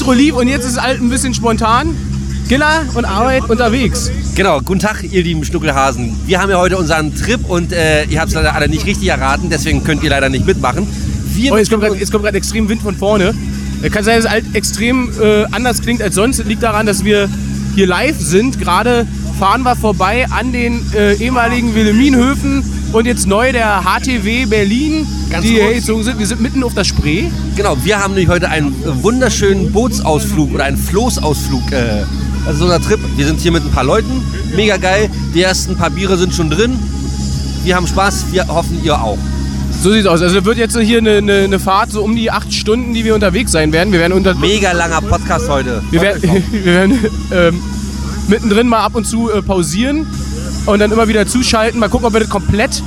Intro lief und jetzt ist es halt ein bisschen spontan. Gilla und Arbeit unterwegs. Genau, guten Tag, ihr lieben Schnuckelhasen. Wir haben ja heute unseren Trip und äh, ihr habt es leider alle nicht richtig erraten, deswegen könnt ihr leider nicht mitmachen. Wir Oh, jetzt kommt gerade extrem Wind von vorne. Äh, Kann sein, dass es halt extrem äh, anders klingt als sonst. Liegt daran, dass wir hier live sind. Gerade fahren wir vorbei an den äh, ehemaligen Wilhelminhöfen und jetzt neu der HTW Berlin, Ganz die kurz. hier gezogen sind. Wir sind mitten auf der Spree. Genau, wir haben nämlich heute einen wunderschönen Bootsausflug oder einen Floßausflug. Äh, also so ein Trip. Wir sind hier mit ein paar Leuten. Mega geil. Die ersten paar Biere sind schon drin. Wir haben Spaß. Wir hoffen, ihr auch. So sieht's aus. Also wird jetzt hier eine, eine, eine Fahrt so um die acht Stunden, die wir unterwegs sein werden. Wir werden unter Mega langer Podcast heute. Wir werden, wir werden ähm, mittendrin mal ab und zu äh, pausieren und dann immer wieder zuschalten. Mal gucken, ob wir das komplett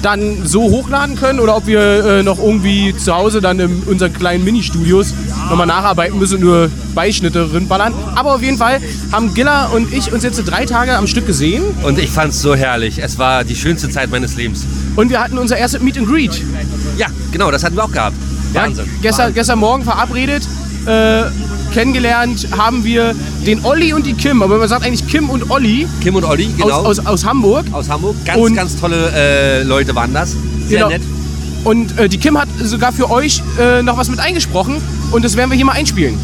dann so hochladen können oder ob wir äh, noch irgendwie zu Hause dann in unseren kleinen Ministudios nochmal nacharbeiten müssen und nur Beischnitte rinballern. Aber auf jeden Fall haben Gilla und ich uns jetzt drei Tage am Stück gesehen Und ich fand's so herrlich. Es war die schönste Zeit meines Lebens. und wir hatten unser erstes Meet and Greet. Ja, genau, das hatten wir auch gehabt. Ja, Wahnsinn. gestern, gestern Morgen verabredet. Äh, kennengelernt haben wir den Olli und die Kim. Aber man sagt eigentlich Kim und Olli Kim und Olli, genau. aus, aus, aus Hamburg. aus Hamburg. Ganz, Und- ganz tolle äh, Leute waren das. Sehr Genau. nett. Und äh, die Kim hat sogar für euch äh, noch was mit eingesprochen und das werden wir hier mal einspielen.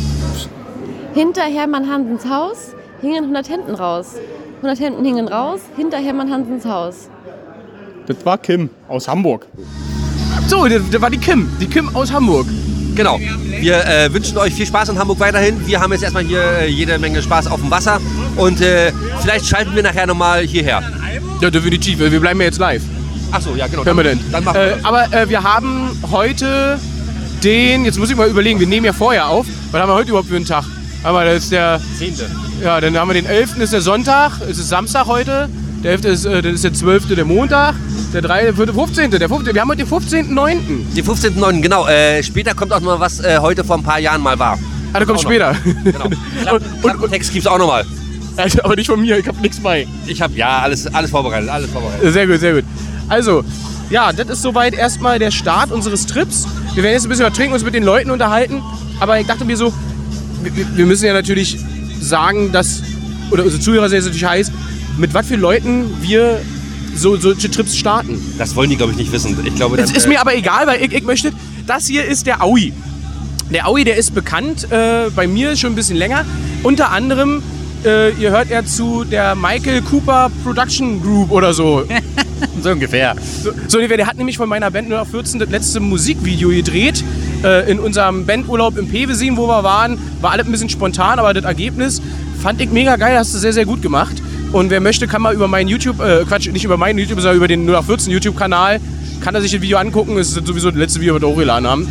Hinter Hermann Hansens Haus hingen 100 Hemden raus. 100 Hemden hingen raus, hinter Hermann Hansens Haus. Das war Kim aus Hamburg. So, das, das war die Kim. Die Kim aus Hamburg. Genau. Wir äh, wünschen euch viel Spaß in Hamburg weiterhin. Wir haben jetzt erstmal hier äh, jede Menge Spaß auf dem Wasser. Und äh, vielleicht schalten wir nachher nochmal hierher. Ja, definitiv. Wir bleiben ja jetzt live. Achso, ja, genau. Permanent. Dann machen wir Äh, das. aber äh, wir haben heute den, jetzt muss ich mal überlegen, wir nehmen ja vorher auf. Was haben wir heute überhaupt für einen Tag? Aber das ist der, Zehnte. ja, dann haben wir den 11. ist der Sonntag, es ist Samstag heute. Der 11. ist, äh, ist der 12. der Montag. Der 3. der 15. Der 15. Wir haben heute den 15.9. Den 15.09. Genau. Äh, später kommt auch noch mal was äh, heute vor ein paar Jahren mal war. Ah, der kommt Auch noch. später. Genau. und, und, Klappentext gibt's auch nochmal. Also, aber nicht von mir, ich habe nichts bei. Ich habe ja alles, alles vorbereitet. Alles vorbereitet. Sehr gut, sehr gut. Also, ja, das ist soweit erstmal der Start unseres Trips. Wir werden jetzt ein bisschen was trinken, uns mit den Leuten unterhalten. Aber ich dachte mir so, wir, wir müssen ja natürlich sagen, dass, oder unsere Zuhörer sind jetzt natürlich heiß, mit was für Leuten wir so solche Trips starten. Das wollen die, glaube ich, nicht wissen. Ich glaube, Es dann, ist äh, mir aber egal, weil ich, ich möchte, das hier ist der Aui. Der Aui, der ist bekannt äh, bei mir schon ein bisschen länger. Unter anderem, äh, ihr hört ja zu der Michael Cooper Production Group oder so. So ungefähr. So, so, der hat nämlich von meiner Band 014 das letzte Musikvideo gedreht. Äh, in unserem Bandurlaub im Pevesin, wo wir waren. War alles ein bisschen spontan, aber das Ergebnis fand ich mega geil. Hast du sehr, sehr gut gemacht. Und wer möchte, kann mal über meinen YouTube, äh, Quatsch, nicht über meinen YouTube, sondern über den 014 YouTube-Kanal, kann er sich das Video angucken. Es ist sowieso das letzte Video, was wir hochgeladen haben.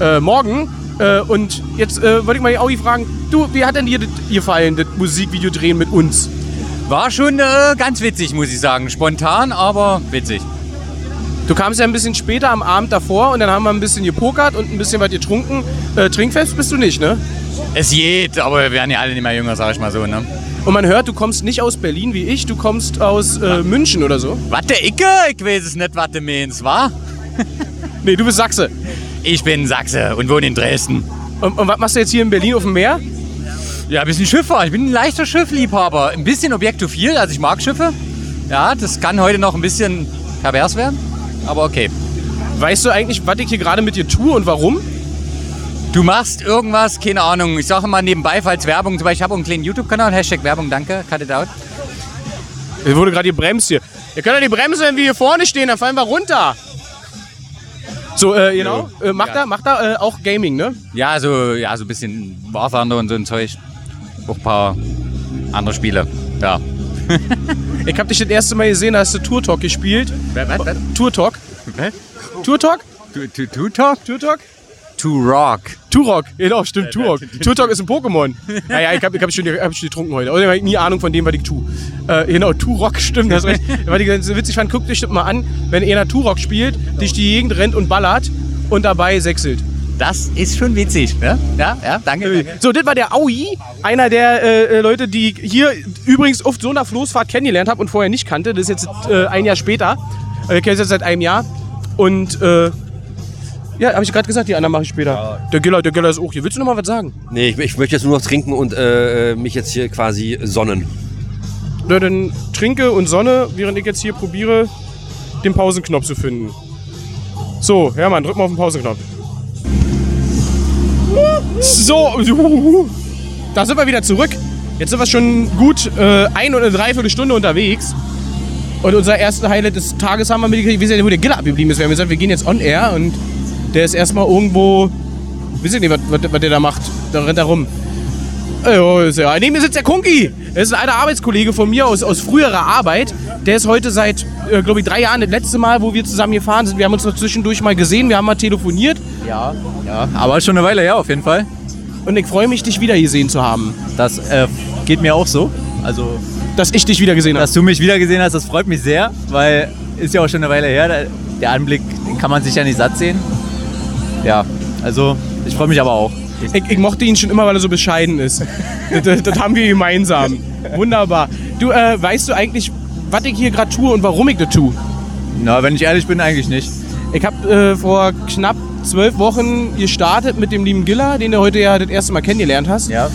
Äh, morgen. Äh, und jetzt äh, wollte ich mal die Aui fragen, du, wie hat denn dir das gefallen, das Musikvideo drehen mit uns? War schon äh, ganz witzig, muss ich sagen. Spontan, aber witzig. Du kamst ja ein bisschen später am Abend davor und dann haben wir ein bisschen gepokert und ein bisschen was getrunken. Äh, trinkfest bist du nicht, ne? Es geht, aber wir werden ja alle nicht mehr jünger, sag ich mal so, ne? Und man hört, du kommst nicht aus Berlin wie ich, du kommst aus äh, München oder so. Warte, Icke? Ich weiß es nicht, was du meinst, wa? Nee, du bist Sachse. Ich bin Sachse und wohne in Dresden. Und, und was machst du jetzt hier in Berlin auf dem Meer? Ja, ein bisschen Schiffer. Ich bin ein leichter Schiffliebhaber. Ein bisschen objektophil, also ich mag Schiffe. Ja, das kann heute noch ein bisschen pervers werden, aber okay. Weißt du eigentlich, was ich hier gerade mit dir tue und warum? Du machst irgendwas, keine Ahnung. Ich sage mal nebenbei, falls Werbung, zum Beispiel, ich habe einen kleinen YouTube-Kanal, Hashtag Werbung, danke, cut it out. Es wurde gerade gebremst hier. Ihr könnt ja die Bremse, wenn wir hier vorne stehen, dann fallen wir runter. So, äh, genau. Äh, macht Ja. er, macht er äh, auch Gaming, ne? Ja, so, ja, so ein bisschen War Thunder und so ein Zeug. Auch ein paar andere Spiele. Ja. Ich hab dich das erste Mal gesehen, da hast du Tour Talk gespielt. Was? was? Tour Talk? Tour Talk? To, to, to talk? Tour Talk? To rock. Turok, genau, stimmt, Turok. Turok ist ein Pokémon. Ja, ja, ich habe ich hab schon, hab schon getrunken heute. Habe ich nie Ahnung von dem, was ich tue. Äh, genau, Turok, stimmt, hast recht. Was ich ganz witzig fand, guckt euch das mal an, wenn einer Turok spielt, durch die Gegend rennt und ballert und dabei sechselt. Das ist schon witzig, ne? Ja, ja, danke. danke. So, das war der Aui, einer der äh, äh, Leute, die ich hier übrigens auf so einer Floßfahrt kennengelernt habe und vorher nicht kannte. Das ist jetzt äh, ein Jahr später. Äh, Wir kennen uns jetzt seit einem Jahr. Und äh, Ja, habe ich gerade gesagt, die anderen mache ich später. Der Giller, der Giller ist auch hier. Willst du noch mal was sagen? Nee, ich, ich möchte jetzt nur noch trinken und äh, mich jetzt hier quasi sonnen. Na, dann trinke und sonne, während ich jetzt hier probiere, den Pausenknopf zu finden. So, Hermann, drück mal auf den Pausenknopf. So, da sind wir wieder zurück. Jetzt sind wir schon gut äh, ein oder dreiviertel Stunde unterwegs. Und unser erster Highlight des Tages haben wir mitgekriegt. Wir wissen ja wo der Giller abgeblieben ist. Wir haben gesagt, wir gehen jetzt on air und der ist erstmal irgendwo. Wisst ihr nicht, was, was, was der da macht? Da rennt er rum. Ja, ist ja. Neben mir sitzt der Kunki. Das ist ein alter Arbeitskollege von mir aus, aus früherer Arbeit. Der ist heute seit, äh, glaube ich, drei Jahren das letzte Mal, wo wir zusammen gefahren sind. Wir haben uns noch zwischendurch mal gesehen, wir haben mal telefoniert. Ja, ja. Aber schon eine Weile her auf jeden Fall. Und ich freue mich, dich wieder gesehen zu haben. Das äh, geht mir auch so. Also, Dass ich dich wieder gesehen habe. dass du mich wieder gesehen hast, das freut mich sehr, weil ist ja auch schon eine Weile her. Der- Der Anblick, kann man sich ja nicht satt sehen. Ja, also ich freue mich aber auch. Ich, ich mochte ihn schon immer, weil er so bescheiden ist. das, das, das haben wir gemeinsam. Wunderbar. Du, äh, weißt du eigentlich, was ich hier gerade tue und warum ich das tue? Na, wenn ich ehrlich bin, eigentlich nicht. Ich habe äh, vor knapp zwölf Wochen gestartet mit dem lieben Giller, den du heute ja das erste Mal kennengelernt hast. Ja.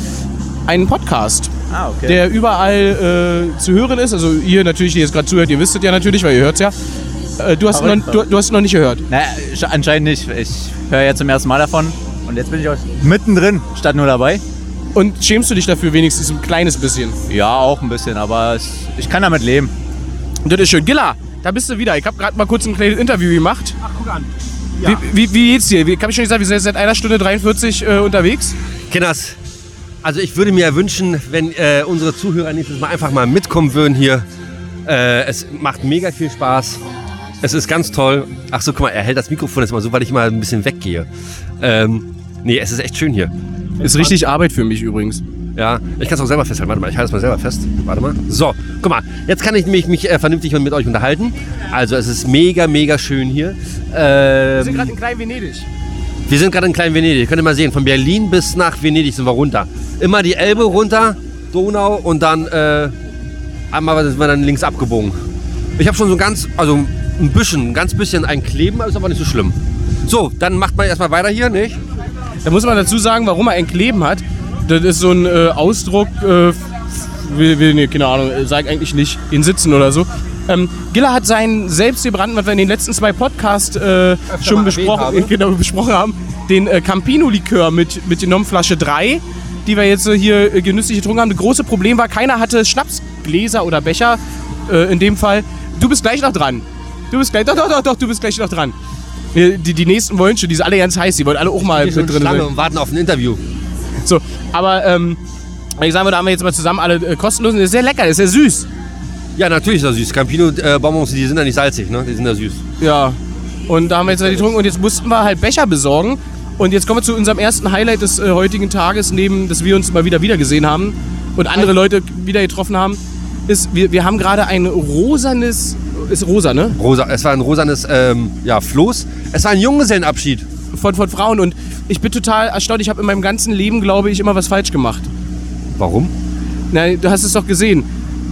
Einen Podcast, Ah, okay. der überall äh, zu hören ist. Also ihr natürlich, die jetzt gerade zuhört, ihr wisst es ja natürlich, weil ihr hört es ja. Äh, du, hast noch, du, du hast es noch nicht gehört. Naja, sch- anscheinend nicht. Ich höre ja zum ersten Mal davon. Und jetzt bin ich auch mittendrin, statt nur dabei. Und schämst du dich dafür wenigstens ein kleines bisschen? Ja, auch ein bisschen, aber es, ich kann damit leben. Und das ist schön. Gilla, da bist du wieder. Ich habe gerade mal kurz ein kleines Interview gemacht. Ach, guck an. Wie, wie, wie geht's dir? Wie- Ich habe schon gesagt, wir sind jetzt seit einer Stunde 43 äh, unterwegs. Kinders, also ich würde mir ja wünschen, wenn äh, unsere Zuhörer nächstes Mal einfach mal mitkommen würden hier. Äh, es macht mega viel Spaß. Es ist ganz toll. Ach so, guck mal, er hält das Mikrofon jetzt mal so, weil ich mal ein bisschen weggehe. Ähm, nee, es ist echt schön hier. Ist richtig Arbeit für mich übrigens. Ja, ich kann es auch selber festhalten. Warte mal, ich halte es mal selber fest. Warte mal. So, guck mal, jetzt kann ich mich, mich äh, vernünftig mit euch unterhalten. Also, es ist mega, mega schön hier. Wir sind Ähm, gerade in Klein-Venedig. wir sind gerade in Klein-Venedig. Könnt ihr mal sehen, von Berlin bis nach Venedig sind wir runter. Immer die Elbe runter, Donau und dann äh, einmal sind wir dann links abgebogen. Ich habe schon so ganz, also ein bisschen, ein ganz bisschen ein Kleben, ist aber nicht so schlimm. So, dann macht man erstmal weiter hier, nicht? Da muss man dazu sagen, warum er ein Kleben hat. Das ist so ein äh, Ausdruck, äh, will, will, nee, keine Ahnung, äh, sag eigentlich nicht, in Sitzen oder so. Ähm, Giller hat seinen selbstgebrannten, was wir in den letzten zwei Podcasts äh, schon besprochen, habe. genau, besprochen haben, den äh, Campino-Likör mit, mit genommen Flasche 3, die wir jetzt äh, hier äh, genüsslich getrunken haben. Das große Problem war, keiner hatte Schnapsgläser oder Becher, äh, in dem Fall. Du bist gleich noch dran. Du bist gleich, doch, doch, doch, doch, du bist gleich noch dran. Die, die nächsten wollen schon, die sind alle ganz heiß, die wollen alle auch mal mit drin sein. Schlange und warten auf ein Interview. So, aber ähm, ich sagen würde, haben wir jetzt mal zusammen alle äh, kostenlos. und Das ist sehr lecker, das ist sehr süß. Ja, natürlich ist das süß. Campino äh, die sind ja nicht salzig, ne? Die sind ja süß. Ja. Und da haben wir jetzt die getrunken und jetzt mussten wir halt Becher besorgen. Und jetzt kommen wir zu unserem ersten Highlight des äh, heutigen Tages, neben, dass wir uns mal wieder wieder gesehen haben und andere Leute wieder getroffen haben, ist, wir, wir haben gerade ein rosanes, ist rosa, ne? Rosa, es war ein rosanes ähm, ja, Floß. Es war ein Junggesellenabschied. Von, von Frauen und ich bin total erstaunt. Ich habe in meinem ganzen Leben, glaube ich, immer was falsch gemacht. Warum? Na, du hast es doch gesehen.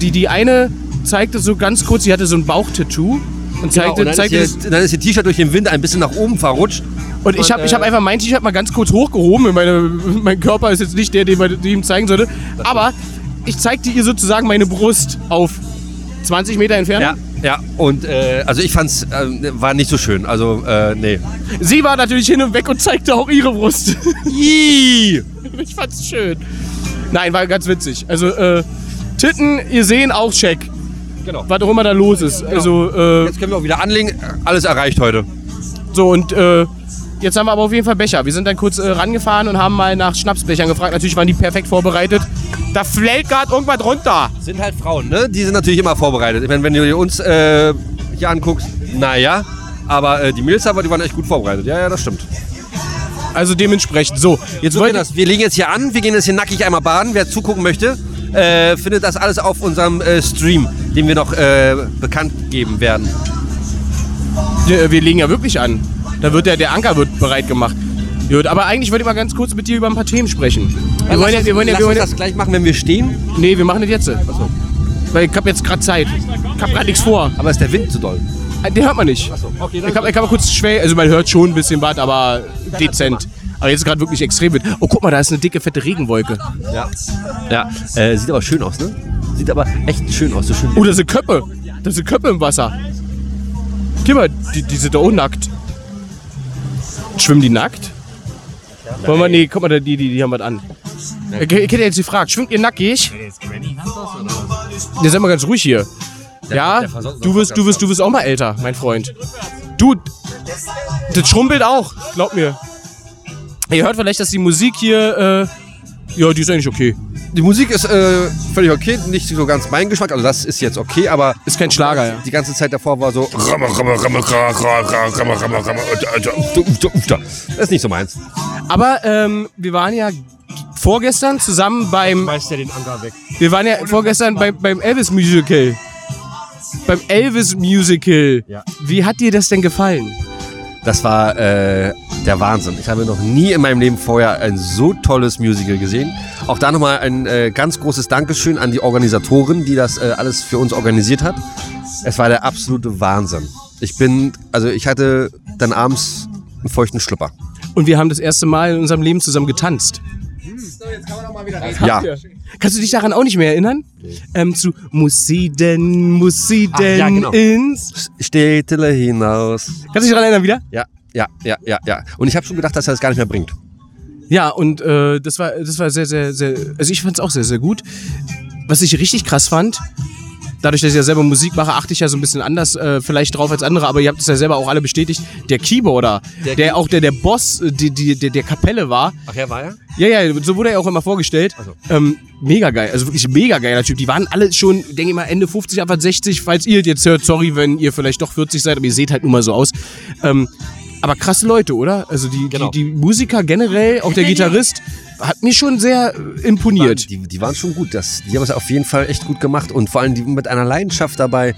Die, die eine zeigte so ganz kurz, sie hatte so ein Bauchtattoo und zeigte, Genau, und dann, zeigte ist ihr, dann ist ihr T-Shirt durch den Wind ein bisschen nach oben verrutscht. Und ich habe ich hab einfach mein T-Shirt mal ganz kurz hochgehoben. Meine, mein Körper ist jetzt nicht der, den man ihm zeigen sollte. Aber ich zeigte ihr sozusagen meine Brust auf 20 Meter Entfernung. Ja, ja. Und äh, also ich fand's äh, war nicht so schön. Also äh, nee. Sie war natürlich hin und weg und zeigte auch ihre Brust. Ich fand's schön. Nein, war ganz witzig. Also, äh, Titten, ihr sehen auch check. Genau. Was auch immer da los ist. Also, äh, Jetzt können wir auch wieder anlegen. Alles erreicht heute. so und äh, jetzt haben wir aber auf jeden Fall Becher. Wir sind dann kurz äh, rangefahren und haben mal nach Schnapsbechern gefragt. Natürlich waren die perfekt vorbereitet. Da fällt gerade irgendwas runter. Sind halt Frauen, ne? Die sind natürlich immer vorbereitet. Ich meine, wenn du dir uns äh, hier anguckst, naja. Aber äh, die Mädels aber, die waren echt gut vorbereitet. Ja, ja, das stimmt. Also dementsprechend. So, jetzt So, wollte Kinders, wir legen jetzt hier an. Wir gehen jetzt hier nackig einmal baden. Wer zugucken möchte, äh, findet das alles auf unserem äh, Stream, den wir noch äh, bekannt geben werden. Wir, wir legen ja wirklich an. Da wird der, der Anker wird bereit gemacht. Gut, aber eigentlich wollte ich mal ganz kurz mit dir über ein paar Themen sprechen. Wir wollen ja, wir wollen ja, wir wollen ja, das gleich machen, wenn wir stehen. Nee, wir machen das jetzt. Weil ich hab jetzt gerade Zeit. Ich hab gerade nichts vor. Aber ist der Wind zu doll? Den hört man nicht. okay, Ich kann mal kurz schwer, also man hört schon ein bisschen was, aber dezent. Aber jetzt gerade wirklich extrem wird. Oh, guck mal, da ist eine dicke, fette Regenwolke. Ja. Ja, äh, sieht aber schön aus, ne? Sieht aber echt schön aus. So schön Oh, da sind Köpfe. Da sind Köpfe im Wasser. Guck mal, die, die sind da auch nackt. Schwimmen die nackt? Wollen wir, nee, guck mal, die, die, die haben was an. Ich, ich hätte jetzt gefragt, schwimmt ihr nackig? Der ist immer ganz ruhig hier. Ja, du wirst, auch du wirst, du wirst auch mal älter, mein Freund. Du, das schrumpelt auch, glaub mir. Ihr hört vielleicht, dass die Musik hier, äh, ja, die ist eigentlich okay. Die Musik ist äh, völlig okay, nicht so ganz mein Geschmack. Also das ist jetzt okay, aber Ist kein Schlager, ja. die ganze Zeit davor war so. Das ist nicht so meins. Aber ähm, wir waren ja vorgestern zusammen beim. Weißt ja den Anker weg. Wir waren ja vorgestern beim, beim Elvis Musical. Beim Elvis Musical. Ja. Wie hat dir das denn gefallen? Das war äh, der Wahnsinn. Ich habe noch nie in meinem Leben vorher ein so tolles Musical gesehen. Auch da nochmal ein äh, ganz großes Dankeschön an die Organisatorin, die das äh, alles für uns organisiert hat. Es war der absolute Wahnsinn. Ich bin, also ich hatte dann abends einen feuchten Schlüpper. Und wir haben das erste Mal in unserem Leben zusammen getanzt. Ja, Kannst du dich daran auch nicht mehr erinnern? Ähm, zu Muss sie denn, muss sie Ach, denn ja, genau. ins. Städtele hinaus. Kannst du dich daran erinnern wieder? Ja, ja, ja, ja, ja. Und ich habe schon gedacht, dass er das gar nicht mehr bringt. Ja, und äh, das war das war sehr, sehr, sehr. Also ich fand es auch sehr, sehr gut. Was ich richtig krass fand, dadurch, dass ich ja selber Musik mache, achte ich ja so ein bisschen anders äh, vielleicht drauf als andere, aber ihr habt es ja selber auch alle bestätigt. Der Keyboarder, der, auch der, der Boss äh, die, die, der, der Kapelle war, Ach ja, war er? ja, ja, so wurde er auch immer vorgestellt. Ähm, mega geil, also wirklich mega geiler Typ. Die waren alle schon, denke ich mal, Ende 50, Anfang 60. Falls ihr jetzt hört, sorry, wenn ihr vielleicht doch 40 seid, aber ihr seht halt nun mal so aus. Ähm, aber krasse Leute, oder? Also die, Genau. die, die Musiker generell, auch der Gitarrist, hat mir schon sehr äh, imponiert. Die, die waren schon gut. Das, die haben es auf jeden Fall echt gut gemacht und vor allem die mit einer Leidenschaft dabei.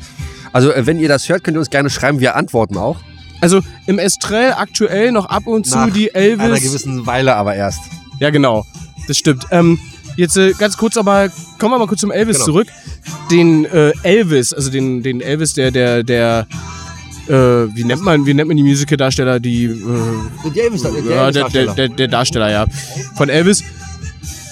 Also, äh, wenn ihr das hört, könnt ihr uns gerne schreiben. Wir antworten auch. Also im Estrell aktuell noch ab und zu Nach die Einer Elvis. gewissen Weile aber erst. Ja, genau. Das stimmt. Ähm, jetzt äh, ganz kurz, aber kommen wir mal kurz zum Elvis Genau. zurück. Den äh, Elvis, also den, den Elvis, der, der, der, äh, wie nennt man, wie nennt man die Musical-Darsteller, die, äh, Die Elvis, der ja, der, der, der, der Darsteller, ja, von Elvis.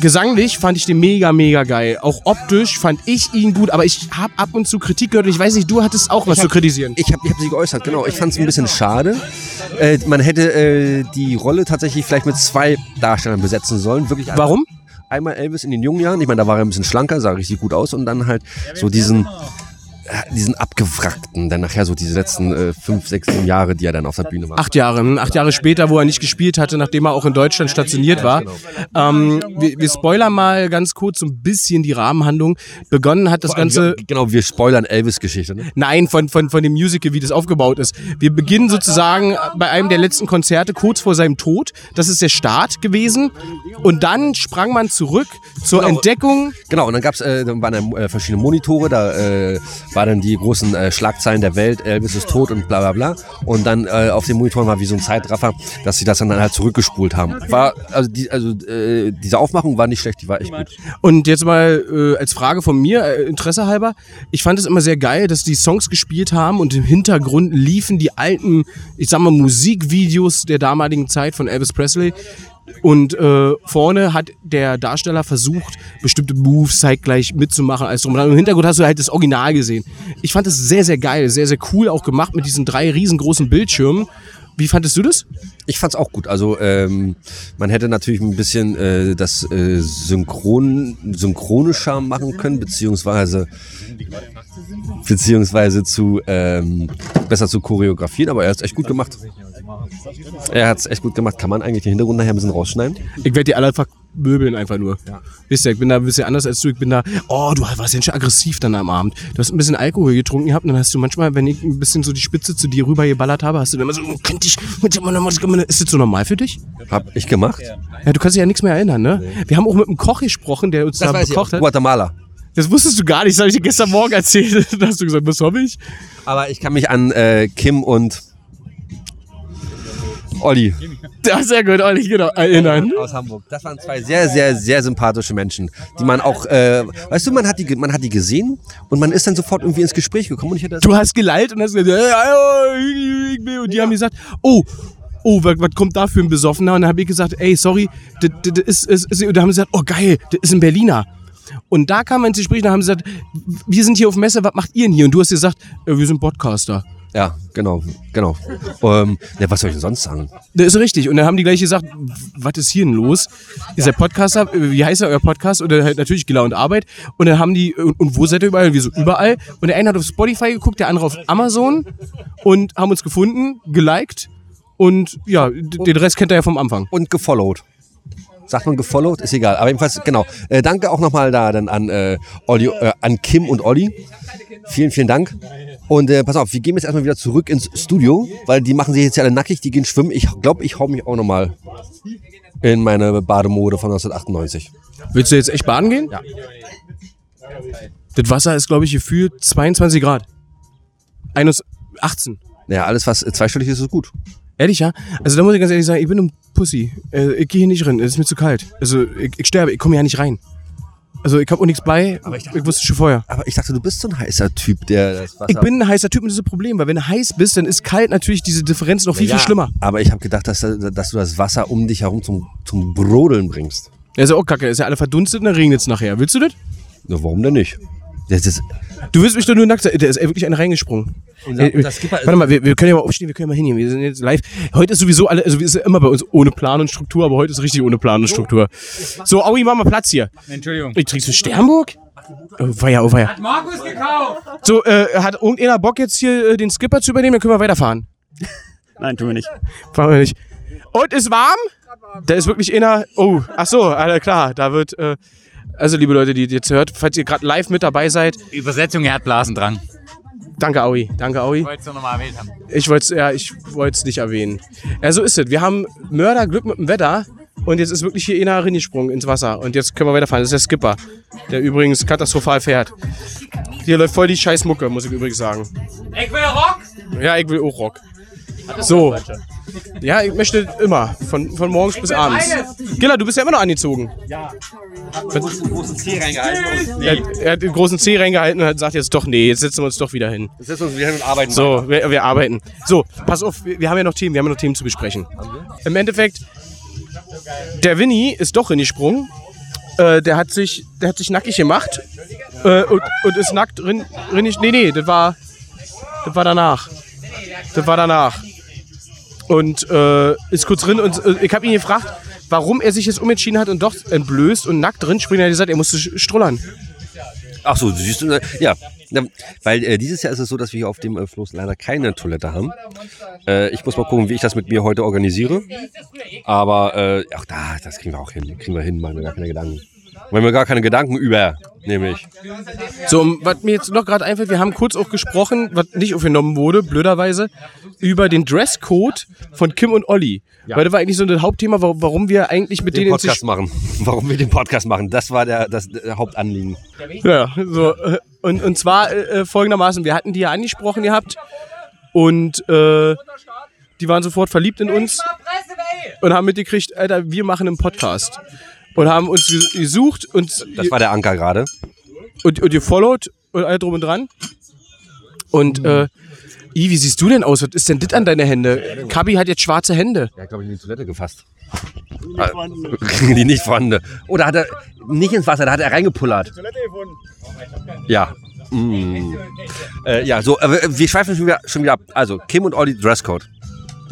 Gesanglich fand ich den mega, mega geil. Auch optisch fand ich ihn gut, aber ich habe ab und zu Kritik gehört und ich weiß nicht, du hattest auch was hab- zu kritisieren. Ich habe ich hab sie geäußert, genau. Ich fand es ein bisschen schade. Äh, man hätte äh, die Rolle tatsächlich vielleicht mit zwei Darstellern besetzen sollen. Wirklich einmal- Warum? Einmal Elvis in den jungen Jahren. Ich meine, da war er ein bisschen schlanker, sah richtig gut aus. Und dann halt so diesen, diesen abgewrackten, dann nachher so diese letzten äh, fünf, sechs, sieben Jahre, die er dann auf der Bühne war. Acht Jahre, hm, acht Jahre später, wo er nicht gespielt hatte, nachdem er auch in Deutschland stationiert war. Ähm, wir, wir spoilern mal ganz kurz so ein bisschen die Rahmenhandlung. Begonnen hat das allem, Ganze, wir- Genau, wir spoilern Elvis-Geschichte. Ne? nein, von, von, von dem Musical, wie das aufgebaut ist. Wir beginnen sozusagen bei einem der letzten Konzerte kurz vor seinem Tod. Das ist der Start gewesen. Und dann sprang man zurück zur Genau. Entdeckung. Genau, und dann gab's, äh, dann waren äh, verschiedene Monitore, da äh, waren dann die großen äh, Schlagzeilen der Welt, Elvis ist tot und bla bla bla. Und dann äh, auf den Monitoren war wie so ein Zeitraffer, dass sie das dann halt zurückgespult haben. War, also, die, also äh, diese Aufmachung war nicht schlecht, die war echt gut. Und jetzt mal äh, als Frage von mir, äh, Interesse halber. Ich fand es immer sehr geil, dass die Songs gespielt haben und im Hintergrund liefen die alten, ich sag mal, Musikvideos der damaligen Zeit von Elvis Presley. Und äh, vorne hat der Darsteller versucht, bestimmte Moves zeitgleich mitzumachen. Drum. und dran. Im Hintergrund hast du halt das Original gesehen. Ich fand es sehr, sehr geil, sehr, sehr cool auch gemacht mit diesen drei riesengroßen Bildschirmen. Wie fandest du das? Ich fand's auch gut. Also ähm, man hätte natürlich ein bisschen äh, das äh, synchron, synchronischer machen können, beziehungsweise beziehungsweise zu ähm, besser zu choreografieren, aber er hat's echt gut gemacht. Er hat's echt gut gemacht. Kann man eigentlich den Hintergrund nachher ein bisschen rausschneiden? Ich werde die alle vermöbeln einfach nur. Wisst ihr, ich bin da ein bisschen anders als du. Ich bin da, oh, du warst ja schon aggressiv dann am Abend. Du hast ein bisschen Alkohol getrunken gehabt und dann hast du manchmal, wenn ich ein bisschen so die Spitze zu dir rüber geballert habe, hast du dann immer so, oh, könnte ich, ist das so normal für dich? Hab ich gemacht. Ja, du kannst dich ja nichts mehr erinnern, ne? Wir haben auch mit einem Koch gesprochen, der uns da bekocht hat. Guatemala. Das wusstest du gar nicht, das habe ich dir gestern Morgen erzählt. da hast du gesagt, was hab ich? Aber ich kann mich an äh, Kim und Olli. Ja, sehr gut, Olli, genau, erinnern. Aus Hamburg. Das waren zwei sehr, sehr, sehr sympathische Menschen, die man auch, äh, weißt du, man hat, die, man hat die gesehen und man ist dann sofort irgendwie ins Gespräch gekommen und ich hätte das Du hast geleilt und hast gesagt, hey, und die haben gesagt, oh, oh, was, was kommt da für ein Besoffener? Und dann habe ich gesagt, ey, sorry, das, ist, ist, ist, und da haben sie gesagt, oh geil, das ist ein Berliner. Und da kam man ins Gespräch und haben sie gesagt, wir sind hier auf Messe, was macht ihr denn hier? Und du hast gesagt, wir sind Podcaster. Ja, genau, genau. Ähm, ja, was soll ich denn sonst sagen? Das ist richtig. Und dann haben die gleich gesagt, was ist hier denn los? Ihr seid Podcaster, wie heißt ja euer Podcast? Und dann halt natürlich Gila und Arbeit. Und dann haben die, und, und wo seid ihr überall? Und Wir so überall. Und der eine hat auf Spotify geguckt, der andere auf Amazon und haben uns gefunden, geliked. Und ja, den Rest kennt er ja vom Anfang. Und gefollowt. Sagt man gefollowt? Ist egal. Aber jedenfalls, genau. Äh, danke auch nochmal da dann an, äh, Olli, äh, an Kim und Olli. Vielen, vielen Dank. Und äh, pass auf, wir gehen jetzt erstmal wieder zurück ins Studio, weil die machen sich jetzt ja alle nackig, die gehen schwimmen. Ich glaube, ich hau mich auch nochmal in meine Bademode von 1998. Willst du jetzt echt baden gehen? Ja. Das Wasser ist, glaube ich, gefühlt 22 Grad. 21 18. Naja, alles, was äh, zweistellig ist, ist gut. Ehrlich, ja? Also da muss ich ganz ehrlich sagen, ich bin ein Pussy. Äh, ich gehe hier nicht rein, es ist mir zu kalt. Also ich, ich sterbe, ich komme ja nicht rein. Also ich habe auch nichts bei, ich, wusste schon vorher. Aber ich dachte, du bist so ein heißer Typ, der das Wasser... Ich bin ein heißer Typ und das ist das Problem, weil wenn du heiß bist, dann ist kalt natürlich diese Differenz noch viel, ja, viel schlimmer. Aber ich habe gedacht, dass, dass du das Wasser um dich herum zum, zum Brodeln bringst. Ja, ist ja auch kacke, ist ja alle verdunstet und dann regnet es nachher. Willst du das? Na, warum denn nicht? Das ist, Du willst mich doch nur nackt. Der ist wirklich einer reingesprungen. Unser- Ey, unser Skipper ist- warte mal, wir, wir können ja mal aufstehen, wir können ja mal hingehen. Wir sind jetzt live. Heute ist sowieso alle, also wir sind immer bei uns ohne Plan und Struktur, aber heute ist richtig ohne Plan und Struktur. So, Aui, mach mal Platz hier. Entschuldigung. Ich trinkst du Sternburg? Oh, weia, oh, weia. Markus gekauft! So, äh, hat irgendeiner Bock jetzt hier äh, den Skipper zu übernehmen? Dann können wir weiterfahren. Nein, tun wir nicht. Fahren wir nicht. Und ist warm? Da ist wirklich einer. Oh, ach so, klar. Da wird. Äh, also, liebe Leute, die jetzt hört, falls ihr gerade live mit dabei seid, Übersetzung, er hat Blasendrang. danke, Aui. Danke, Aui. Wolltest du nochmal erwähnt haben. Ich wollte es ja, ich wollte es nicht erwähnen. Ja, so ist es. Wir haben Mörderglück mit dem Wetter und jetzt ist wirklich hier einer reingesprungen ins Wasser und jetzt können wir weiterfahren. Das ist der Skipper, der übrigens katastrophal fährt. Hier läuft voll die scheiß Mucke, muss ich übrigens sagen. Ich will Rock! Ja, ich will auch Rock. So. Ja, ich möchte immer. Von, von morgens bis abends. Gilla, du bist ja immer noch angezogen. Großen Zeh reingehalten. Er, er hat den großen C reingehalten und hat gesagt jetzt doch, nee, jetzt setzen wir uns doch wieder hin. Das ist uns wieder hin und arbeiten. So, wir, wir arbeiten. So, pass auf, wir, wir haben ja noch Themen, wir haben ja noch Themen zu besprechen. Im Endeffekt, der Winnie ist doch reingesprungen. Äh, der hat sich, der hat sich nackig gemacht äh, und, und ist nackt drin, drin. Nee, nee, das war, das war danach. Das war danach. Und äh, ist kurz drin und äh, ich habe ihn gefragt, warum er sich jetzt umentschieden hat und doch entblößt und nackt drin springt. Er hat gesagt, er musste strullern. Ach so, siehst du, ja. Weil äh, dieses Jahr ist es so, dass wir hier auf dem äh, Floß leider keine Toilette haben. Äh, ich muss mal gucken, wie ich das mit mir heute organisiere. Aber äh, ach da, das kriegen wir auch hin. Kriegen wir hin, machen wir gar keine Gedanken. Machen wir gar keine Gedanken über, nämlich. So, was mir jetzt noch gerade einfällt, wir haben kurz auch gesprochen, was nicht aufgenommen wurde, blöderweise, über den Dresscode von Kim und Olli. Weil das war eigentlich so das Hauptthema, wa- warum wir eigentlich mit Den denen Podcast machen. Warum wir den Podcast machen, das war der, das der Hauptanliegen. Ja, so. äh, Und, und zwar äh, äh, folgendermaßen, wir hatten die ja angesprochen gehabt und äh, die waren sofort verliebt in uns und haben mitgekriegt, Alter, wir machen einen Podcast. Und haben uns ges- gesucht und, Das war der Anker gerade. und, und ihr followed und all drum und dran. Und äh, I, wie siehst du denn aus? Was ist denn das an deine Hände? Kabi hat jetzt schwarze Hände. Er hat, glaube ich, in die Toilette gefasst. die nicht vorhandene. Oder hat er nicht ins Wasser, da hat er reingepullert. Ja. Mm. Äh, ja, so, äh, wir schweifen schon wieder, schon wieder ab. Also, Kim und Olli Dresscode.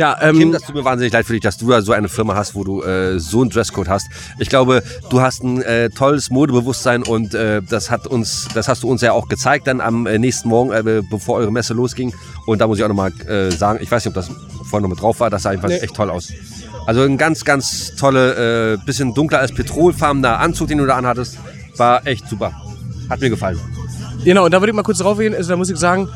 Ja, ähm, Kim, das tut mir wahnsinnig leid für dich, dass du da so eine Firma hast, wo du äh, so einen Dresscode hast. Ich glaube, du hast ein äh, tolles Modebewusstsein und äh, das hat uns, das hast du uns ja auch gezeigt dann am äh, nächsten Morgen, äh, bevor eure Messe losging. Und da muss ich auch nochmal äh, sagen, ich weiß nicht, ob das vorhin noch mit drauf war, das sah einfach Nee. echt toll aus. Also ein ganz, ganz tolle, äh, bisschen dunkler als petrolfarbener Anzug, den du da anhattest. War echt super. Hat mir gefallen. genau, und da würde ich mal kurz drauf gehen. Also da muss ich sagen,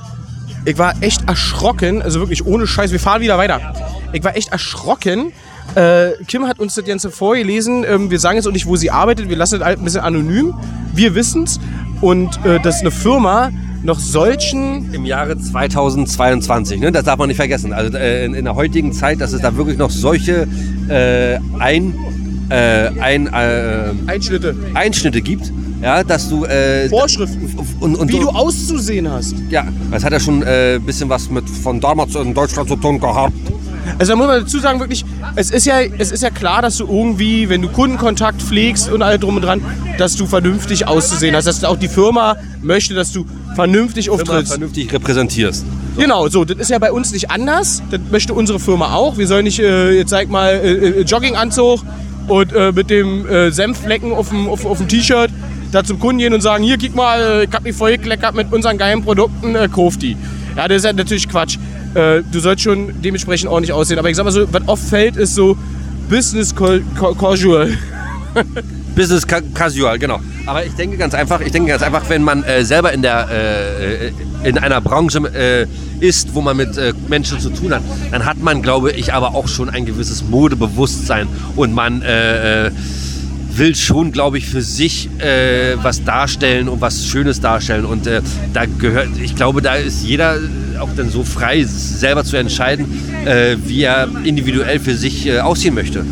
ich war echt erschrocken, also wirklich ohne Scheiß, wir fahren wieder weiter. Ich war echt erschrocken. Äh, Kim hat uns das Ganze vorgelesen. Ähm, wir sagen jetzt auch nicht, wo sie arbeitet. Wir lassen das halt ein bisschen anonym. Wir wissen's. Und äh, das ist eine Firma noch solchen Im Jahre 2022, ne? das darf man nicht vergessen. Also äh, in, in der heutigen Zeit, dass es da wirklich noch solche äh, ein, äh, ein, äh, Einschnitte, Einschnitte gibt, ja, dass du äh, Vorschriften, und, und wie so- du auszusehen hast. ja, das hat ja schon ein äh, bisschen was mit von damals in Deutschland zu tun gehabt. Also da muss man dazu sagen, wirklich, es ist ja, es ist ja klar, dass du irgendwie, wenn du Kundenkontakt pflegst und alle drum und dran, dass du vernünftig auszusehen hast. Dass auch die Firma möchte, dass du vernünftig auftrittst. vernünftig repräsentierst. Genau, so, das ist ja bei uns nicht anders. Das möchte unsere Firma auch. Wir sollen nicht, äh, jetzt sag mal, äh, äh, Jogginganzug und äh, mit dem äh, Senfflecken auf dem, auf, auf dem T-Shirt da zum Kunden gehen und sagen, hier, guck mal, ich hab mich voll gekleckert mit unseren geilen Produkten, äh, kauf die. Ja, das ist ja natürlich Quatsch. Äh, du sollst schon dementsprechend ordentlich aussehen. Aber ich sag mal so, was oft fällt, ist so Business Casual. Business ca Casual, genau. Aber ich denke ganz einfach, ich denke ganz einfach, wenn man äh, selber in der äh, in einer Branche äh, ist, wo man mit äh, Menschen zu tun hat, dann hat man, glaube ich, aber auch schon ein gewisses Modebewusstsein und man äh, äh, will schon, glaube ich, für sich äh, was darstellen und was Schönes darstellen. Und äh, da gehört, ich glaube, da ist jeder auch dann so frei, selber zu entscheiden, äh, wie er individuell für sich äh, aussehen möchte.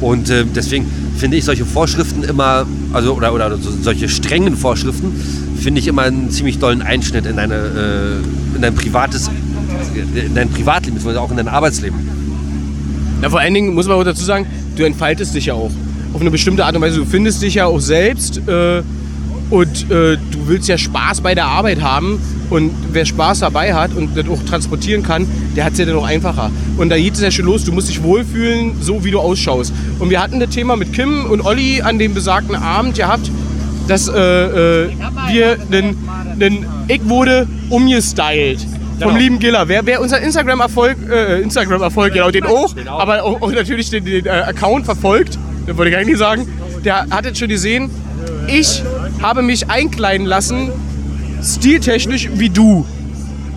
Und äh, deswegen finde ich solche Vorschriften immer, also oder, oder so, solche strengen Vorschriften, finde ich immer einen ziemlich dollen Einschnitt in, deine, äh, in dein privates, in dein Privatleben, auch in dein Arbeitsleben. Ja, vor allen Dingen muss man auch dazu sagen, du entfaltest dich ja auch. Auf eine bestimmte Art und Weise. Du findest dich ja auch selbst äh, und äh, du willst ja Spaß bei der Arbeit haben. Und wer Spaß dabei hat und das auch transportieren kann, der hat es ja dann auch einfacher. Und da geht es ja schon los, du musst dich wohlfühlen, so wie du ausschaust. Und wir hatten das Thema mit Kim und Olli an dem besagten Abend gehabt, dass äh, äh, wir einen, einen Ich wurde umgestylt. Vom lieben Giller. Wer, wer unser Instagram-Erfolg, äh, Instagram-Erfolg, genau, den auch, aber auch, auch natürlich den, den äh, Account verfolgt, wollte ich nicht sagen, der hat jetzt schon gesehen, ich habe mich einkleiden lassen, stiltechnisch wie du.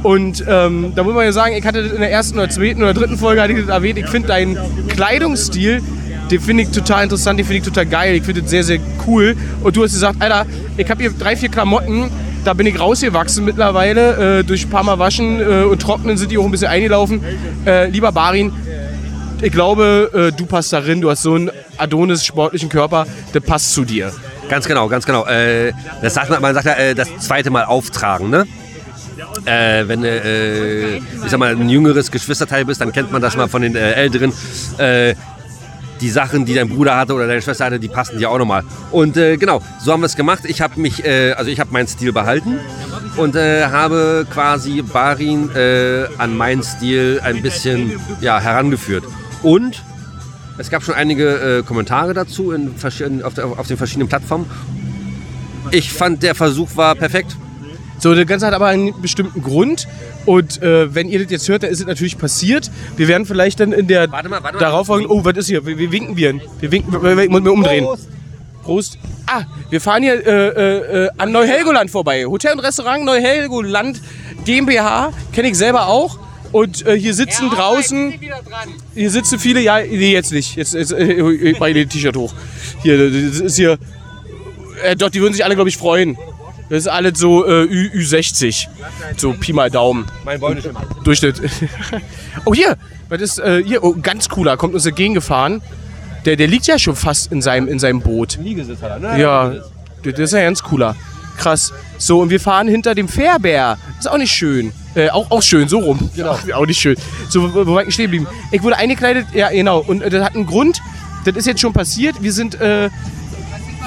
Und ähm, da muss man ja sagen, ich hatte das in der ersten oder zweiten oder dritten Folge hatte ich das erwähnt, ich finde deinen Kleidungsstil, den finde ich total interessant, den finde ich total geil, ich finde das sehr, sehr cool. Und du hast gesagt, Alter, ich habe hier drei, vier Klamotten, da bin ich rausgewachsen mittlerweile, äh, durch ein paar Mal waschen äh, und trocknen sind die auch ein bisschen eingelaufen. Äh, lieber Barin, ich glaube, äh, du passt darin, du hast so einen Adonis-sportlichen Körper, der passt zu dir. Ganz genau, ganz genau. Äh, das sagt man, man sagt ja äh, das zweite Mal auftragen, ne? Äh, wenn äh, ich sag mal ein jüngeres Geschwisterteil bist, dann kennt man das mal von den äh, Älteren. Äh, die Sachen, die dein Bruder hatte oder deine Schwester hatte, die passen dir auch nochmal. Und äh, genau, so haben wir es gemacht. Ich habe mich, äh, also ich habe meinen Stil behalten und äh, habe quasi Barin äh, an meinen Stil ein bisschen ja, herangeführt. Und es gab schon einige äh, Kommentare dazu in, auf, der, auf den verschiedenen Plattformen. Ich fand, der Versuch war perfekt. So, das Ganze hat aber einen bestimmten Grund. Und äh, wenn ihr das jetzt hört, dann ist es natürlich passiert. Wir werden vielleicht dann in der Warte mal, warte mal. darauffolgenden. Oh, was ist hier? Wir, wir winken wir. Wir winken, wir, wir, wir umdrehen. Prost. Ah, wir fahren hier äh, äh, äh, an Neuhelgoland vorbei. Hotel und Restaurant Neuhelgoland GmbH. Kenne ich selber auch. Und äh, hier sitzen draußen. Hier sitzen viele. Ja, nee, jetzt nicht. Jetzt, jetzt äh, ich mach hier das T-Shirt hoch. Hier, das ist hier. Äh, doch, die würden sich alle, glaube ich, freuen. Das ist alles so äh, Ü, Ü60. So Pi mal Daumen. Mein Beutelchen. Durchschnitt. oh, hier. Das ist äh, hier. Oh, ganz cooler. Kommt uns entgegengefahren. Der, der liegt ja schon fast in seinem, in seinem Boot. Liegesitz hat er, ne? Ja, das ist ja ganz cooler. Krass. So, und wir fahren hinter dem Fährbär. Ist auch nicht schön. Äh, auch, auch schön, so rum. Genau. Auch nicht schön. So, wo, wo war ich stehen geblieben? Ich wurde eingekleidet, ja, genau. Und äh, das hat einen Grund. Das ist jetzt schon passiert. Wir sind äh,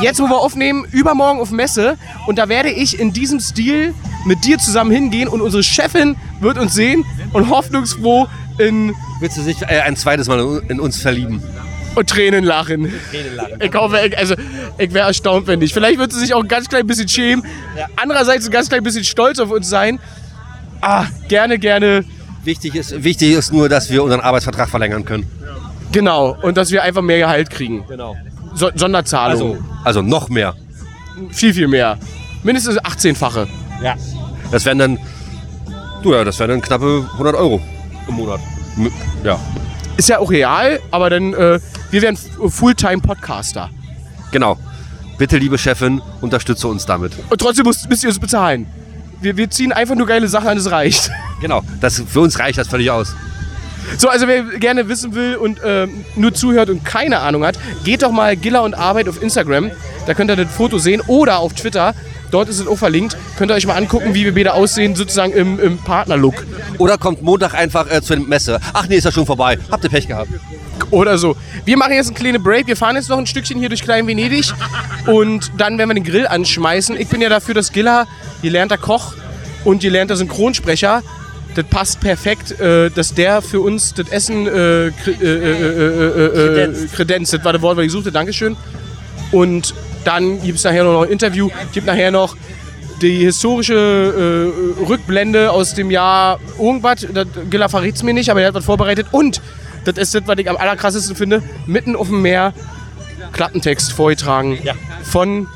jetzt, wo wir aufnehmen, übermorgen auf Messe. Und da werde ich in diesem Stil mit dir zusammen hingehen. Und unsere Chefin wird uns sehen und hoffnungsfroh in Willst du dich äh, ein zweites Mal in uns verlieben? und Tränen lachen. Ich hoffe, ich, also, ich wäre erstaunt, wenn nicht. Vielleicht wird sie sich auch ein ganz klein bisschen schämen. Andererseits ein ganz klein bisschen stolz auf uns sein. Ah, gerne, gerne. Wichtig ist, wichtig ist nur, dass wir unseren Arbeitsvertrag verlängern können. Genau. Und dass wir einfach mehr Gehalt kriegen. Genau. So, Sonderzahlung. Also, also noch mehr. Viel, viel mehr. Mindestens 18-fache. Ja. Das wären dann, du ja, das wären dann knappe 100 Euro im Monat. M- Ja, Ist ja auch real, aber dann, äh, wir wären Fulltime-Podcaster. genau. Bitte, liebe Chefin, unterstütze uns damit. Und trotzdem müsst, müsst ihr uns bezahlen. Wir, wir ziehen einfach nur geile Sachen an, es reicht. Genau, das, für uns reicht das völlig aus. So, also wer gerne wissen will und ähm, nur zuhört und keine Ahnung hat, geht doch mal Giller und Arbeit auf Instagram. Da könnt ihr das Foto sehen oder auf Twitter. Dort ist es auch verlinkt. Könnt ihr euch mal angucken, wie wir beide aussehen, sozusagen im, im Partnerlook. Oder kommt Montag einfach äh, zur Messe. Ach nee, ist ja schon vorbei. Habt ihr Pech gehabt. Oder so. Wir machen jetzt einen kleinen Break. Wir fahren jetzt noch ein Stückchen hier durch Klein Venedig. Und dann werden wir den Grill anschmeißen. Ich bin ja dafür, dass Giller gelernter Koch und gelernter Synchronsprecher. Das passt perfekt, äh, dass der für uns das Essen äh, äh, äh, äh, äh, kredenzt. Das war das Wort, was ich suchte. Dankeschön. Und dann gibt es nachher noch ein Interview. Gibt nachher noch die historische äh, Rückblende aus dem Jahr irgendwas. Giller verrät es mir nicht, aber er hat was vorbereitet. Und das ist das, was ich am allerkrassesten finde, mitten auf dem Meer Klappentext vorgetragen von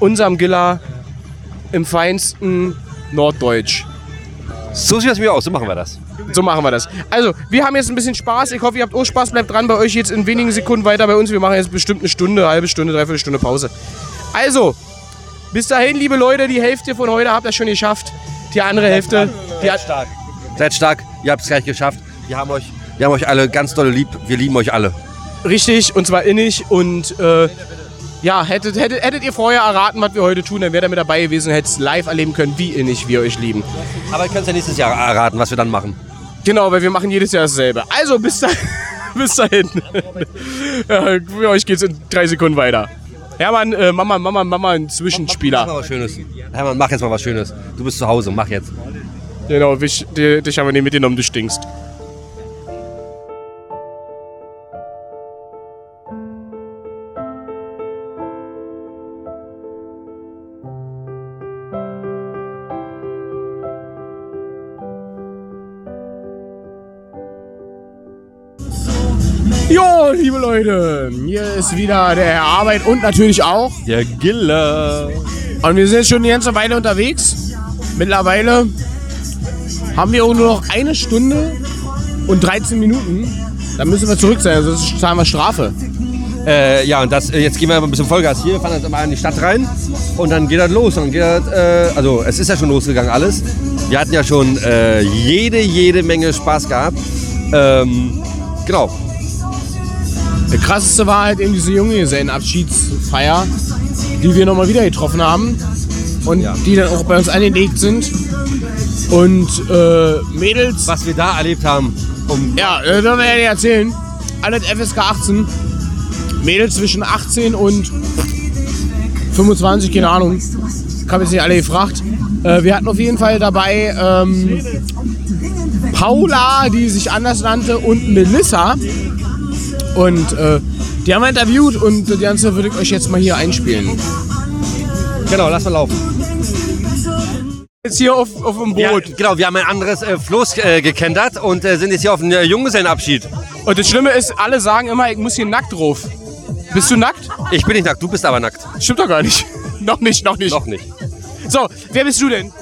unserem Giller im feinsten Norddeutsch. So sieht das mir aus, so machen wir das. So machen wir das. Also, wir haben jetzt ein bisschen Spaß. Ich hoffe, ihr habt auch Spaß. Bleibt dran bei euch jetzt in wenigen Sekunden weiter bei uns. Wir machen jetzt bestimmt eine Stunde, eine halbe Stunde, dreiviertel Stunde Pause. Also, bis dahin, liebe Leute, die Hälfte von heute habt ihr schon geschafft. Die andere Hälfte, die hat, stark. Seid stark, ihr habt es gleich geschafft. Wir haben euch, wir haben euch alle ganz doll lieb. Wir lieben euch alle. richtig und zwar innig. Und äh, ja, hättet, hättet, hättet ihr vorher erraten, was wir heute tun, dann wärt ihr mit dabei gewesen und hättet es live erleben können, wie innig wir euch lieben. Aber ihr könnt es ja nächstes Jahr erraten, was wir dann machen. Genau, weil wir machen jedes Jahr dasselbe. Also, bis, da, bis dahin. ja, für euch geht's in drei Sekunden weiter. Hermann, äh, Mama, Mama, Mama, ein Mach Zwischenspieler. mal was Schönes. Hermann, mach jetzt mal was Schönes. Du bist zu Hause, mach jetzt. Genau, dich, dich haben wir nicht mitgenommen, du stinkst. Leute, hier ist wieder der Herr Arbeit und natürlich auch. Der Giller. Und wir sind jetzt schon eine ganze Weile unterwegs. Mittlerweile haben wir auch nur noch eine Stunde und 13 Minuten. Dann müssen wir zurück sein, sonst zahlen wir Strafe. Äh, ja, und das, äh, jetzt gehen wir mal ein bisschen Vollgas hier, fahren jetzt mal in die Stadt rein und dann geht das los. Und dann geht das, äh, also es ist ja schon losgegangen alles. Wir hatten ja schon äh, jede, jede Menge Spaß gehabt. Ähm, genau. Der krasseste war halt eben diese Junggesellenabschiedsfeier, die wir nochmal wieder getroffen haben. Und Ja. die dann auch bei uns angelegt sind. Und äh, Mädels. Was wir da erlebt haben, um Ja, äh, das werden wir ja nicht erzählen. Alles FSK 18. Mädels zwischen 18 und 25, keine Ahnung. Ich habe jetzt nicht alle gefragt. Äh, wir hatten auf jeden Fall dabei ähm, Paula, die sich anders nannte, und Melissa. Und äh, die haben wir interviewt und das Ganze würde ich euch jetzt mal hier einspielen. Genau, lass mal laufen. Jetzt hier auf, auf dem Ja, Boot. genau, wir haben ein anderes äh, Floß äh, gekentert und äh, sind jetzt hier auf einem äh, Junggesellenabschied. Und das Schlimme ist, alle sagen immer, ich muss hier nackt drauf. Bist du nackt? Ich bin nicht nackt, du bist aber nackt. Stimmt doch gar nicht. noch nicht, noch nicht. Noch nicht. So, wer bist du denn?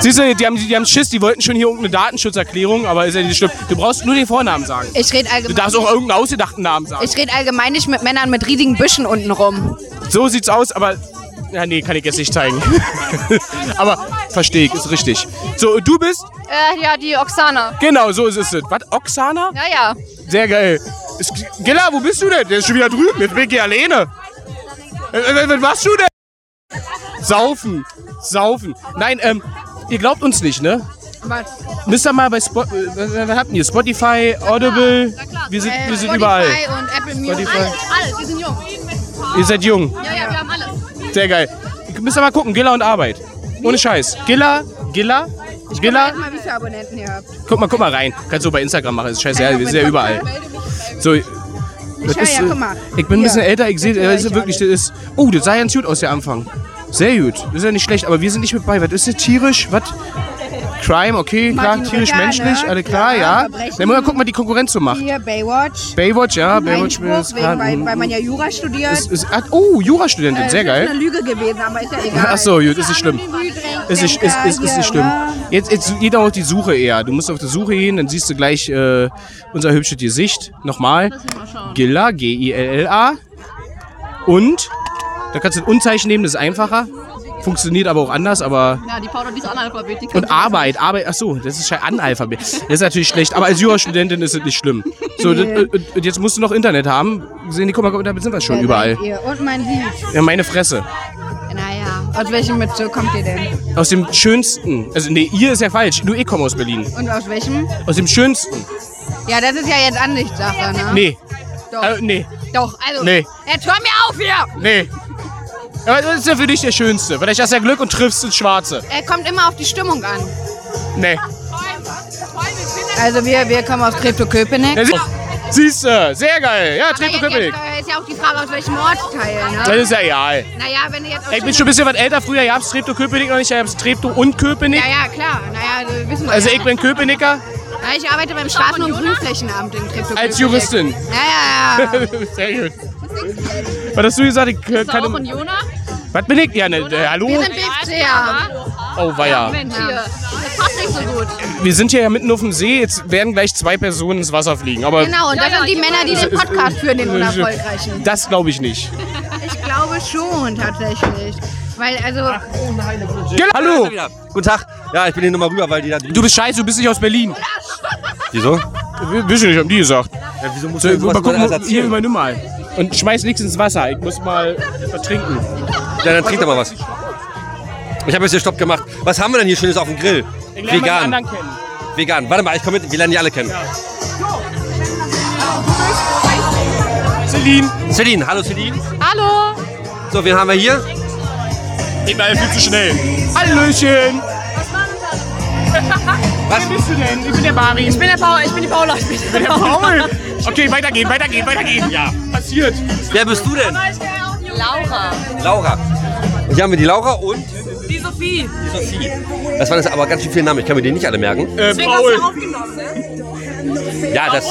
Siehst du, die haben, die haben Schiss, die wollten schon hier irgendeine Datenschutzerklärung, aber ist ja nicht schlimm. Du brauchst nur den Vornamen sagen. Ich rede Du allgemein, darfst auch irgendeinen ausgedachten Namen sagen. ich red allgemein nicht mit Männern mit riesigen Büschen unten rum. So sieht's aus, aber. Ja, nee, kann ich jetzt nicht zeigen. aber verstehe ich, ist richtig. So, du bist? Äh, ja, die Oksana. Genau, so ist es. Was? Oksana? Ja, ja. Sehr geil. Ist, Gilla, wo bist du denn? Der ist schon wieder drüben. Jetzt bin ich hier alleine. Äh, äh, Was machst du denn? Saufen. Saufen. Nein, ähm, ihr glaubt uns nicht, ne? Was? Müsst ihr mal bei Spot, äh, was habt ihr? Spotify, Audible, wir sind, wir sind überall. und Apple Music. Spotify. Alles, wir sind jung. Ihr seid jung. Ja, ja, wir haben alles. Sehr geil. Ihr müsst ihr mal gucken, Gilla und Arbeit. Ohne Scheiß. Gilla, Gilla, Gilla. mal, wie viele Abonnenten ihr habt. Guck mal, guck mal rein. Kannst du bei Instagram machen, ist scheiße, wir sind ja überall. So, Ja, ist, ja, äh, guck mal. ich bin ein bisschen älter, ich sehe, das ist wirklich, das ist, oh, das sah ganz gut aus, der Anfang. Sehr gut, das ist ja nicht schlecht, aber wir sind nicht mit bei. Was ist das, tierisch, was? Crime, okay, klar, Martin tierisch, Rücker, menschlich, ne? alle klar, Ja, ja. Dann muss man gucken, was die Konkurrenz so macht. Hier, Baywatch. Baywatch, ja, Baywatch Einspruch, ist wegen, weil, weil man ja Jura studiert. ist, ist, ah, Oh, Jurastudentin, Äh, sehr das ist geil. eine Lüge gewesen, aber ist ja egal. Ach so, gut, ist nicht schlimm. Ist Ist nicht, ist, ist, ist nicht schlimm. Jetzt, jetzt geht auch auf die Suche eher. Du musst auf die Suche gehen, dann siehst du gleich äh, unser hübsches Gesicht. Nochmal. Gilla, G-I-L-L-A. Und, da kannst du ein Unzeichen nehmen, das ist einfacher. funktioniert aber auch anders, aber Ja, die Paula, die ist Analphabet. Die und Arbeit, Arbeit, ach so, das ist ja Analphabet. Das ist natürlich schlecht, aber als Jurastudentin ist es nicht schlimm. So, und- und jetzt musst du noch Internet haben. Sehen die, guck mal, damit sind wir schon überall. Ihr. Und man sieht. Ja, meine Fresse. Naja. Aus welchem Bezirk kommt ihr denn? Aus dem schönsten, also nee, ihr ist ja falsch, nur ich komme aus Berlin. Und aus welchem? Aus dem schönsten. Ja, das ist ja jetzt Ansichtssache, ne? Nee, Doch. äh, nee, Doch, also. Nee. Jetzt hör mir auf hier! nee. Aber das ist ja für dich der schönste. Vielleicht hast du ja Glück und triffst ins Schwarze. Er kommt immer auf die Stimmung an. Nee. Also wir, wir kommen aus Treptow-Köpenick. Ja, sie- Siehst du, sehr geil. Ja, Aber Treptow jetzt, Köpenick. jetzt ist ja auch die Frage, aus welchem Ortsteil, Das ne? ist ja egal. Naja, wenn du jetzt aus Ich bin schon ein bisschen was älter. Früher gab es Treptow Köpenick noch nicht. Da gab es Treptow und Köpenick. Ja, ja, klar. Naja, das wissen wir Also ja. ich bin Köpenicker Na, ich arbeite beim Straßen- und Grünflächenamt in Treptow-Köpenick. als Juristin. Ja, ja, ja. Sehr gut. Was hast du gesagt? Ich äh, auch kann, ein Jona? Was bin ich? Ja, ne, äh, hallo? Wir sind BFCer. Oh, weia. Mensch, hier. Das passt nicht so gut. Wir sind hier ja mitten auf dem See. Jetzt werden gleich zwei Personen ins Wasser fliegen. Aber Genau, und das sind die Männer, die den Podcast führen, den unerfolgreichen. das glaube ich nicht. Ich glaube schon, tatsächlich. Weil, also, Hallo. Wieder. Guten Tag. Ja, ich bin hier nochmal rüber, weil die da drüben. Du bist scheiße, du bist nicht aus Berlin. Wieso? Du nicht, haben die gesagt. Ja, wieso musst So, du sowas mal gucken, hier erzählen? Und schmeiß nichts ins Wasser. Ich muss mal was trinken. Ja, dann trink doch mal was. Ich habe jetzt hier Stopp gemacht. Was haben wir denn hier Schönes auf dem Grill? Ich Vegan. anderen kennen. Vegan. Warte mal, ich komme mit. Wir lernen die alle kennen. Celine. Celine. Hallo Celine. Hallo. So, wen haben wir hier? Immer viel zu schnell. Hallöchen. Was? Wer bist du denn? Ich bin der Bari. Ich bin der Paula. Ich bin die Paula. Ich bin der der Paul. Okay, weitergehen, weitergehen, weitergehen. Ja, passiert. Wer bist du denn? Laura. Laura. Und hier haben wir die Laura und Die Sophie. die Sophie. Das waren jetzt aber ganz schön viele Namen. Ich kann mir die nicht alle merken. Äh, Paul. aufgenommen, ne? Ja, das.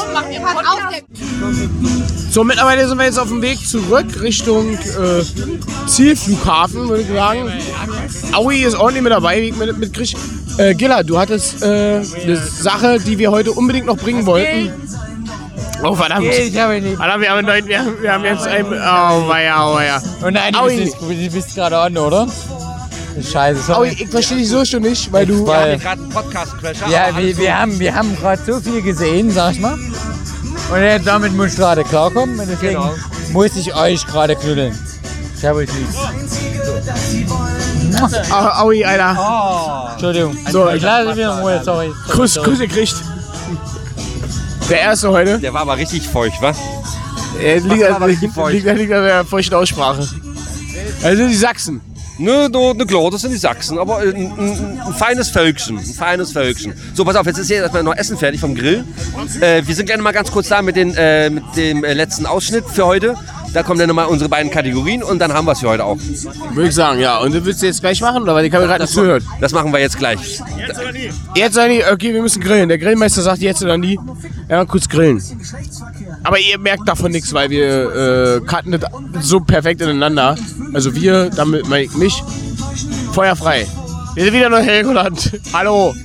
So, mittlerweile sind wir jetzt auf dem Weg zurück Richtung äh, Zielflughafen, würde ich sagen. Aui ist ordentlich mit dabei, wie ich mit, mitkrieg. Äh, Gilla, du hattest äh, eine Sache, die wir heute unbedingt noch bringen wollten. Oh, verdammt. Ich habe nicht. Verdammt, wir haben, einen neuen, wir, haben, wir haben jetzt ein... Oh, weia, oh, weia. Oh nein, du Aui. bist, du bist gerade on, oder? Scheiße, Aui, sorry. ich verstehe dich so schon nicht, weil du... Wir haben gerade einen Podcast-Crash. ja, wir, wir haben, wir haben gerade so viel gesehen, sag ich mal. Und jetzt damit muss ich gerade klarkommen. Und deswegen Genau. muss ich euch gerade knuddeln. Ich habe euch lieb. Aui, Alter. Entschuldigung. So, ich lasse wieder in Ruhe, sorry. Kuss, Kuss gekriegt. Der erste heute. Der war aber richtig feucht, wa? Er liegt, war aber liegt, richtig feucht. liegt, liegt an der feuchten Aussprache. Also die Sachsen. Ne, ne, ne, klar, das sind die Sachsen, aber ein, ein, ein feines Völkchen, ein feines Völkchen. So, pass auf, jetzt ist hier erstmal noch Essen fertig vom Grill. Äh, wir sind gerne mal ganz kurz da mit, den, äh, mit dem äh, letzten Ausschnitt für heute. Da kommen dann nochmal unsere beiden Kategorien und dann haben wir es für heute auch. Würde ich sagen, ja. Und du willst du jetzt gleich machen, oder? Weil die Kamera gerade nicht zuhört. Das machen wir jetzt gleich. Jetzt oder nie? Okay, wir müssen grillen. Der Grillmeister sagt jetzt oder nie. Ja, mal kurz grillen. Aber ihr merkt davon nichts, weil wir äh, cutten das so perfekt ineinander. Also wir, damit meine ich mich. Feuer frei. Wir sind wieder in Helgoland. Hallo.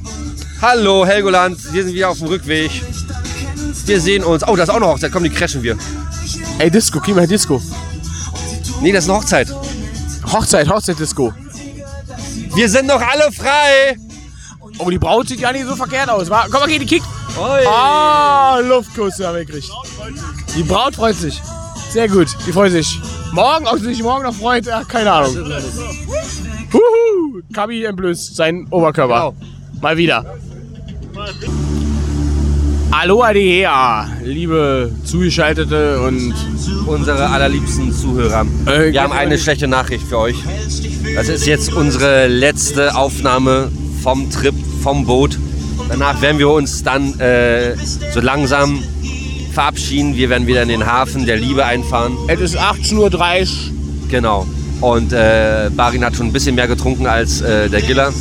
Hallo Helgoland, wir sind wieder auf dem Rückweg. Wir sehen uns. Oh, da ist auch eine Hochzeit. Komm, die crashen wir. Ey, Disco, geh mal Disco. Nee, das ist eine Hochzeit. Hochzeit, Hochzeit-Disco. Wir sind doch alle frei. Oh, die Braut sieht ja nicht so verkehrt aus. Komm mal, geh, die kickt. Ah, Luftkusse haben wir gekriegt. Die Braut freut sich. Sehr gut, die freut sich. Morgen, ob sie sich morgen noch freut, ach, keine Ahnung. Huhu, Kabi entblößt seinen Oberkörper. Mal wieder. Hallo Adea, liebe Zugeschaltete und Unsere allerliebsten Zuhörer. Äh, Wir haben eine schlechte Nachricht für euch. Das ist jetzt unsere letzte Aufnahme vom Trip, vom Boot. Danach werden wir uns dann äh, so langsam verabschieden. Wir werden wieder in den Hafen der Liebe einfahren. es ist 18.30 Uhr. Genau. Und äh, Barin hat schon ein bisschen mehr getrunken als äh, der Giller.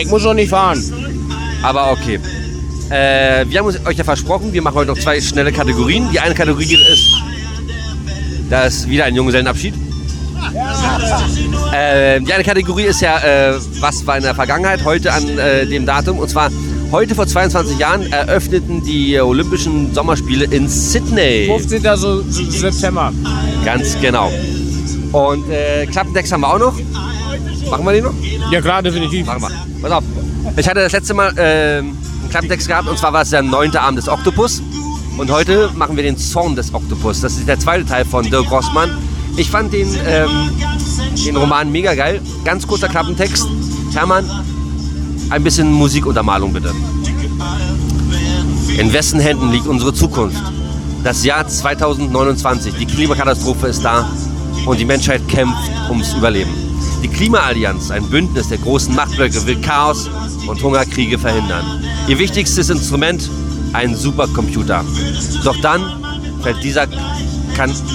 Ich muss noch nicht fahren. Aber okay. Äh, wir haben uns, euch ja versprochen, wir machen heute noch zwei schnelle Kategorien. Die eine Kategorie ist, da ist wieder ein Junggesellenabschied. Äh, die eine Kategorie ist ja, äh, was war in der Vergangenheit, heute an äh, dem Datum. Und zwar heute vor 22 Jahren eröffneten die Olympischen Sommerspiele in Sydney. 15. So, so September. Ganz genau. Und äh, Klappentext haben wir auch noch. Machen wir den noch? Ja klar, definitiv. Machen wir. Pass auf. Ich hatte das letzte Mal äh, einen Klappentext gehabt und zwar war es der neunte Abend des Oktopus. Und heute machen wir den Zorn des Oktopus. Das ist der zweite Teil von Dirk Rossmann. Ich fand den, ähm, den Roman mega geil. Ganz kurzer Klappentext. Hermann, ein bisschen Musikuntermalung bitte. In wessen Händen liegt unsere Zukunft? Das Jahr 2029. Die Klimakatastrophe ist da und die Menschheit kämpft ums Überleben. Die Klimaallianz, ein Bündnis der großen Machtblöcke, will Chaos und Hungerkriege verhindern. Ihr wichtigstes Instrument, ein Supercomputer. Doch dann fällt dieser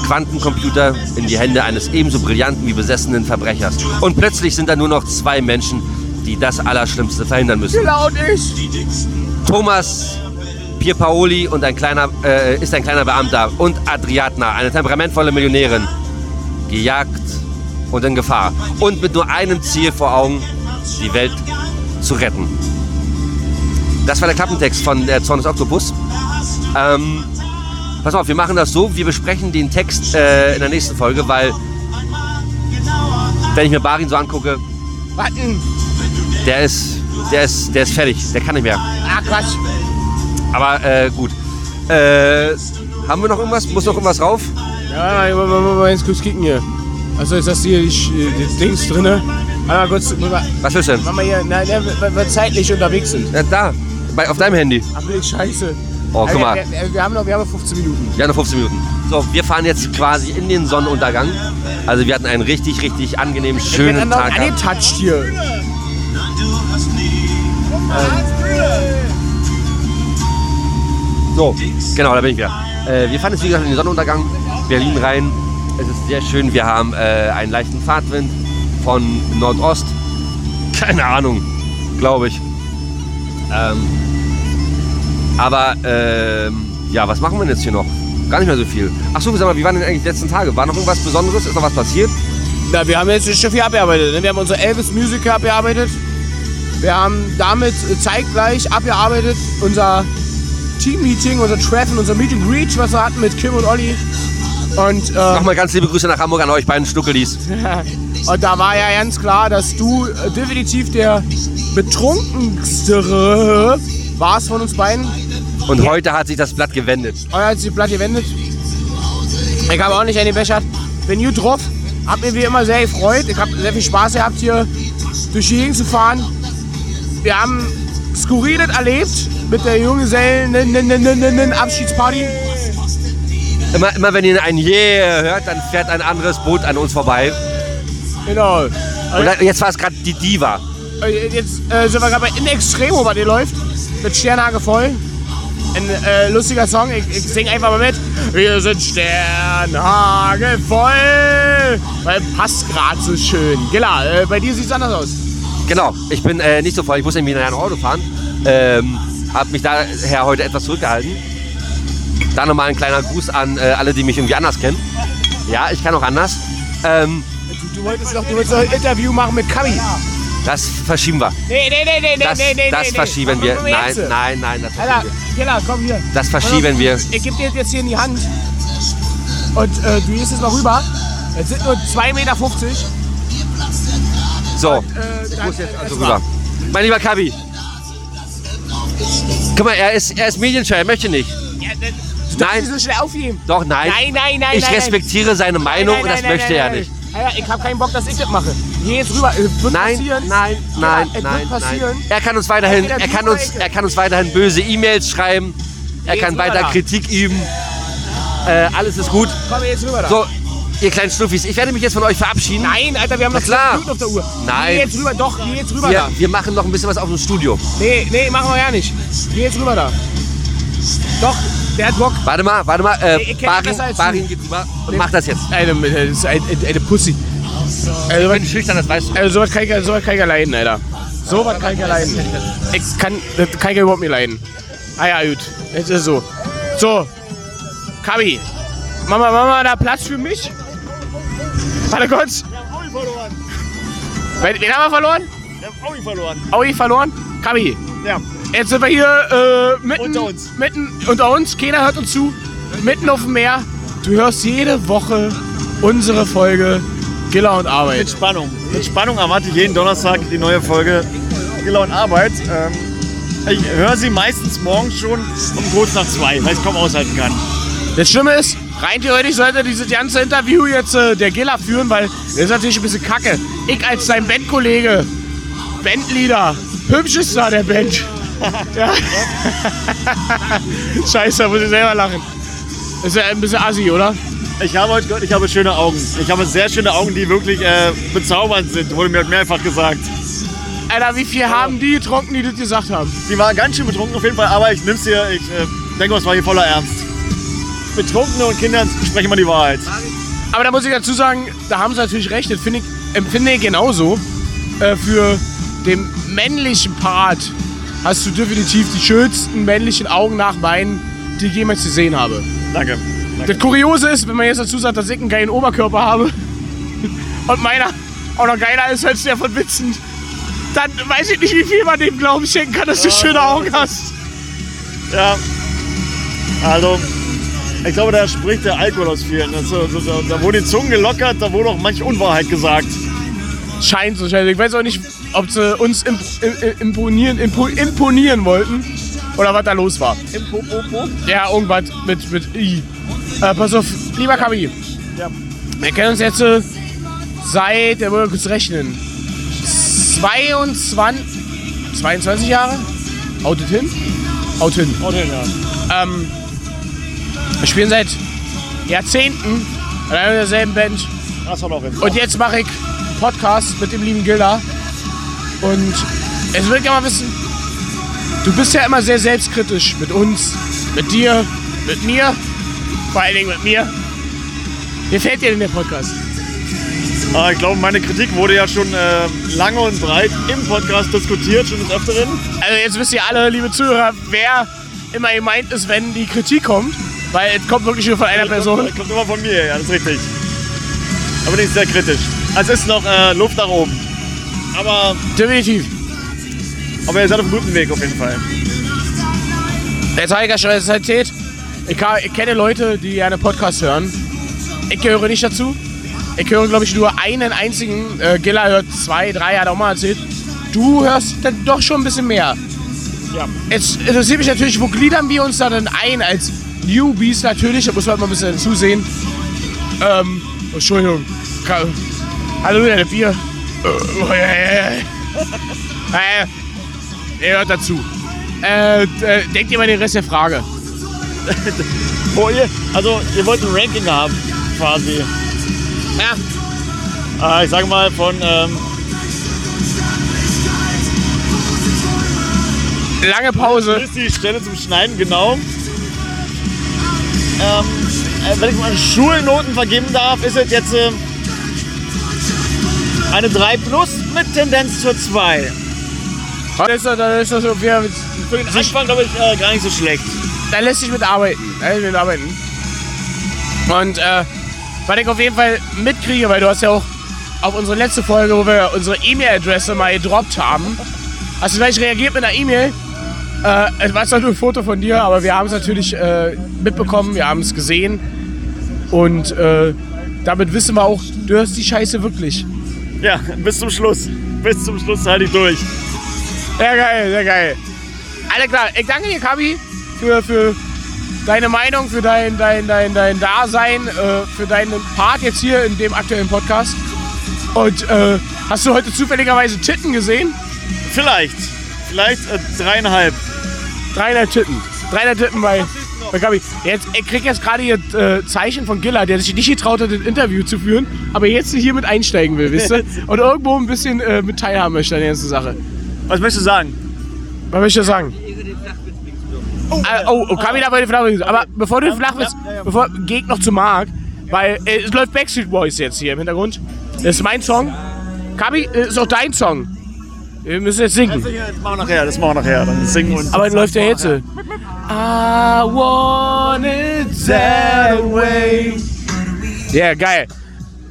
Quantencomputer in die Hände eines ebenso brillanten wie besessenen Verbrechers. Und plötzlich sind da nur noch zwei Menschen, die das Allerschlimmste verhindern müssen. Laut ich. Thomas Pierpaoli und ein kleiner, äh, ist ein kleiner Beamter und Adriatna, eine temperamentvolle Millionärin, gejagt und in Gefahr. Und mit nur einem Ziel vor Augen, die Welt zu retten. Das war der Klappentext von der Zorn des Oktopus. Ähm, pass auf, wir machen das so, wir besprechen den Text äh, in der nächsten Folge, weil wenn ich mir Barin so angucke, Warten. der ist, der ist, der ist fertig, der kann nicht mehr. Ah, Quatsch. Aber äh, gut. Äh, haben wir noch irgendwas? Muss noch irgendwas rauf? Ja, mal, mal, mal, jetzt kurz kicken hier. Also ist das hier die, die Dings drinne? Einmal kurz, Was willst du denn? mal mal hier, nein, nein, weil wir zeitlich unterwegs sind. Ja, da, bei, auf deinem Handy. Ach, scheiße. Oh, guck mal. Wir, wir, wir, haben noch, wir haben noch 15 Minuten. Ja, noch 15 Minuten. So, wir fahren jetzt quasi in den Sonnenuntergang. Also wir hatten einen richtig, richtig angenehmen, Wir schönen noch Tag. gehabt. angetouched hier. So, genau, da bin ich wieder. Äh, wir fahren jetzt, wie gesagt, in den Sonnenuntergang. Berlin rein. Es ist sehr schön. Wir haben äh, einen leichten Fahrtwind von Nordost. Keine Ahnung, glaube ich. Ähm, aber, ähm, ja, was machen wir denn jetzt hier noch? Gar nicht mehr so viel. Ach so, sag mal, wie waren denn eigentlich die letzten Tage? War noch irgendwas Besonderes? Ist noch was passiert? Na, wir haben jetzt Schiff hier abgearbeitet. Ne? Wir haben unser Elvis Musical abgearbeitet. Wir haben damit äh, zeitgleich abgearbeitet unser Team-Meeting, unser Treffen, unser Meet and Greet, was wir hatten mit Kim und Olli. Und, äh, Nochmal ganz liebe Grüße nach Hamburg an euch beiden Schnuckelis. und da war ja ganz klar, dass du äh, definitiv der betrunkenste warst von uns beiden. Und heute hat sich das Blatt gewendet. Euer hat sich die Blatt gewendet. Ich habe auch nicht eine Bechert. Bin gut drauf. Hab mir wie immer sehr gefreut. Ich habe sehr viel Spaß gehabt, hier durch die Gegend zu fahren. Wir haben Skurriles erlebt mit der Junggesellen-Abschiedsparty. Immer, immer wenn ihr ein Yeah hört, dann fährt ein anderes Boot an uns vorbei. Genau. Und da- jetzt war es gerade die Diva. Äh, Jetzt äh, sind wir gerade bei In Extremo, was hier läuft. Mit Sternhage voll. Ein äh, lustiger Song. Ich, ich sing einfach mal mit. Wir sind Sternhage voll. Weil passt gerade so schön. Genau. Äh, bei dir sieht's anders aus. Genau, ich bin äh, nicht so voll. Ich muss nämlich nachher ein Auto fahren. Ähm, hab mich daher heute etwas zurückgehalten. Da nochmal ein kleiner Gruß an äh, alle, die mich irgendwie anders kennen. Ja, ich kann auch anders. Ähm, Du, du wolltest doch, du wolltest doch ein Interview machen mit Kami. das verschieben wir. Nee, nee, nee, nee, Das, nee, nee, das nee, nee. verschieben Komm, wir. Nein, nein, nein, das Alter, verschieben wir. Killer, komm hier. Das verschieben wir. Ich geb dir jetzt hier in die Hand. Und äh, du gehst jetzt mal rüber. Es sind nur 2,50 Meter. So, Äh, ich muss jetzt also rüber. Mein lieber Kabi. Guck mal, er ist, er ist medienscheu, er möchte nicht. Ja, darfst Nein. nicht so schnell aufheben. Doch, nein. Nein, nein, nein. ich nein, respektiere seine nein. Meinung Nein, und das möchte er nicht. Ja, ich habe keinen Bock, dass ich das mache. Geh jetzt rüber. Es wird Nein, passieren. nein, nein, ja, nein, nein. Er kann uns weiterhin, er kann uns, er kann uns weiterhin böse E-Mails schreiben. Er kann weiter da. Kritik üben. Äh, alles ist gut. Komm jetzt rüber da. So, ihr kleinen Schnuffis, ich werde mich jetzt von euch verabschieden. Nein, Alter, wir haben noch klar. 10 Minuten auf der Uhr. Nein. Geh jetzt rüber, doch, geh jetzt rüber Wir, da. wir machen noch ein bisschen was auf dem Studio. Nee, nee, machen wir ja nicht. Geh jetzt rüber da. Doch, der hat Bock. Warte mal, warte mal. Äh, ich dich Barin, besser als Barin geht rüber und macht das jetzt. Eine, eine, eine Pussy. Also, Ich bin schüchtern, das weißt du. Also sowas kann ich, sowas kann ich ja leiden, Alter. Sowas kann ich ja leiden. Ich kann, das kann ich ja überhaupt nicht leiden. Ah ja, gut. Jetzt ist so. So. Kabi. Mama, Mama, da Platz für mich? Warte kurz. Wen, wen haben wir verloren? Wir haben Aui verloren. Aui verloren? Kabi. Ja. Jetzt sind wir hier äh, mitten, Unter uns. mitten unter uns. Keiner hört uns zu. Mitten auf dem Meer. Du hörst jede Woche unsere Folge Giller und Arbeit. Mit Spannung. mit Spannung erwarte ich jeden Donnerstag die neue Folge Gilla und Arbeit. Ähm, ich höre sie meistens morgens schon um kurz nach zwei, weil ich es kaum aushalten kann. Das Schlimme ist, rein theoretisch sollte dieses ganze Interview jetzt äh, der Giller führen, weil das ist natürlich ein bisschen kacke. Ich als sein Bandkollege, Bandleader, hübschester der Band. Ja. Scheiße, da muss ich selber lachen. Ist ja ein bisschen assi, oder? Ich habe heute gehört, ich habe schöne Augen. Ich habe sehr schöne Augen, die wirklich äh, bezaubernd sind, wurde mir heute mehrfach gesagt. Alter, wie viel haben die getrunken, die das gesagt haben? Die waren ganz schön betrunken auf jeden Fall, aber ich nimm's dir, ich äh, denke, es war hier voller Ernst. Betrunkene und Kindern sprechen immer die Wahrheit. Aber da muss ich dazu sagen, da haben sie natürlich recht. Das ich, empfinde ich genauso. Äh, für den männlichen Part hast du definitiv die schönsten männlichen Augen nach meinen, die ich jemals gesehen habe. Danke. Das Kuriose ist, wenn man jetzt dazu sagt, dass ich einen geilen Oberkörper habe und meiner auch noch geiler ist als der von Vincent, dann weiß ich nicht, wie viel man dem Glauben schenken kann, dass du schöne Augen hast. Ja. Also, ich glaube, da spricht der Alkohol aus vielen. Das, so, so, da, da wurde die Zunge gelockert, da wurde auch manch Unwahrheit gesagt. Scheint so, scheint. Ich weiß auch nicht, ob sie uns imp im- imponieren, impo imponieren wollten oder was da los war. Impo, Ja, irgendwas mit, mit I. Äh, pass auf, lieber Kabi. Ja. Wir kennen uns jetzt äh, seit, der wollen wir kurz rechnen, 22, 22 Jahre? Haut hin? Haut hin. Haut hin, ja. Ähm, wir spielen seit Jahrzehnten in einer derselben Band. Das war noch. Und jetzt mache ich Podcast mit dem lieben Gilda. Und es will gerne mal wissen, du bist ja immer sehr selbstkritisch mit uns, mit dir, mit mir, vor allen Dingen mit mir. Wie fällt dir denn der Podcast? Ah, ich glaube, meine Kritik wurde ja schon äh, lange und breit im Podcast diskutiert, schon des Öfteren. Also jetzt wisst ihr alle, liebe Zuhörer, wer immer gemeint ist, wenn die Kritik kommt. Weil es kommt wirklich nur von einer Person. Kommt, kommt immer von mir, ja, das ist richtig. Aber nicht sehr kritisch. Also es ist noch äh, Luft nach oben. Aber, Definitiv. aber ihr seid auf einem guten Weg auf jeden Fall. Jetzt habe ich ja schon erzählt, ich, ich kenne Leute, die gerne Podcasts hören. Ich gehöre nicht dazu. Ich höre, glaube ich, nur einen einzigen. Äh, Gilla hört zwei, drei, hat auch mal erzählt. Du hörst dann doch schon ein bisschen mehr. Ja. Jetzt interessiert mich natürlich, wo gliedern wir uns da denn ein als Newbies natürlich? Da muss man mal ein bisschen zusehen. Ähm, Entschuldigung. Hallo, der Bier. Äh. Äh, hört dazu. Äh, äh, denkt ihr mal den Rest der Frage. Oh, ihr, also ihr wollt ein Ranking haben, quasi. Ja. Äh, ich sage mal von ähm, Lange Pause. Hier ist die Stelle zum Schneiden, genau. Ähm, äh, wenn ich mal Schulnoten vergeben darf, ist es jetzt äh, eine 3 plus mit Tendenz zur 2. Dann ist das, dann ist das so, wir, Für den Anfang, glaube ich, äh, gar nicht so schlecht. da lässt sich mit arbeiten. Da lässt sich mit arbeiten. Und äh, was ich auf jeden Fall mitkriege, weil du hast ja auch auf unsere letzte Folge, wo wir unsere E-Mail-Adresse mal gedroppt haben, hast du gleich reagiert mit einer E-Mail. Äh, es war zwar nur ein Foto von dir, aber wir haben es natürlich äh, mitbekommen, wir haben es gesehen. Und äh, damit wissen wir auch, du hörst die Scheiße wirklich. Ja, bis zum Schluss. Bis zum Schluss halte ich durch. Sehr geil, sehr geil. Alles klar, ich danke dir, Kabi, für, für deine Meinung, für dein, dein, dein, dein Dasein, äh, für deinen Part jetzt hier in dem aktuellen Podcast. Und äh, hast du heute zufälligerweise Titten gesehen? Vielleicht. Vielleicht äh, dreieinhalb. 300 Titten. 300 Titten bei, bei Kabi. Jetzt, ich krieg jetzt gerade hier äh, Zeichen von Gilla, der sich nicht getraut hat, ein Interview zu führen, aber jetzt hier mit einsteigen will, wisst ihr? Und irgendwo ein bisschen äh, mit teilhaben möchte an der ganzen Sache. Was möchtest du sagen? Was möchte ich sagen? Oh, äh, oh, oh Kabi darf die Flachwitz. Aber bevor du den Flachwitz, bevor, geh ich noch zu Marc, weil äh, es läuft Backstreet Boys jetzt hier im Hintergrund. Das ist mein Song. Kabi, äh, ist auch dein Song. Wir müssen jetzt singen. Das machen wir nachher, das machen wir nachher. Dann singen und Aber läuft der jetzt. I want it that way. Ja, geil.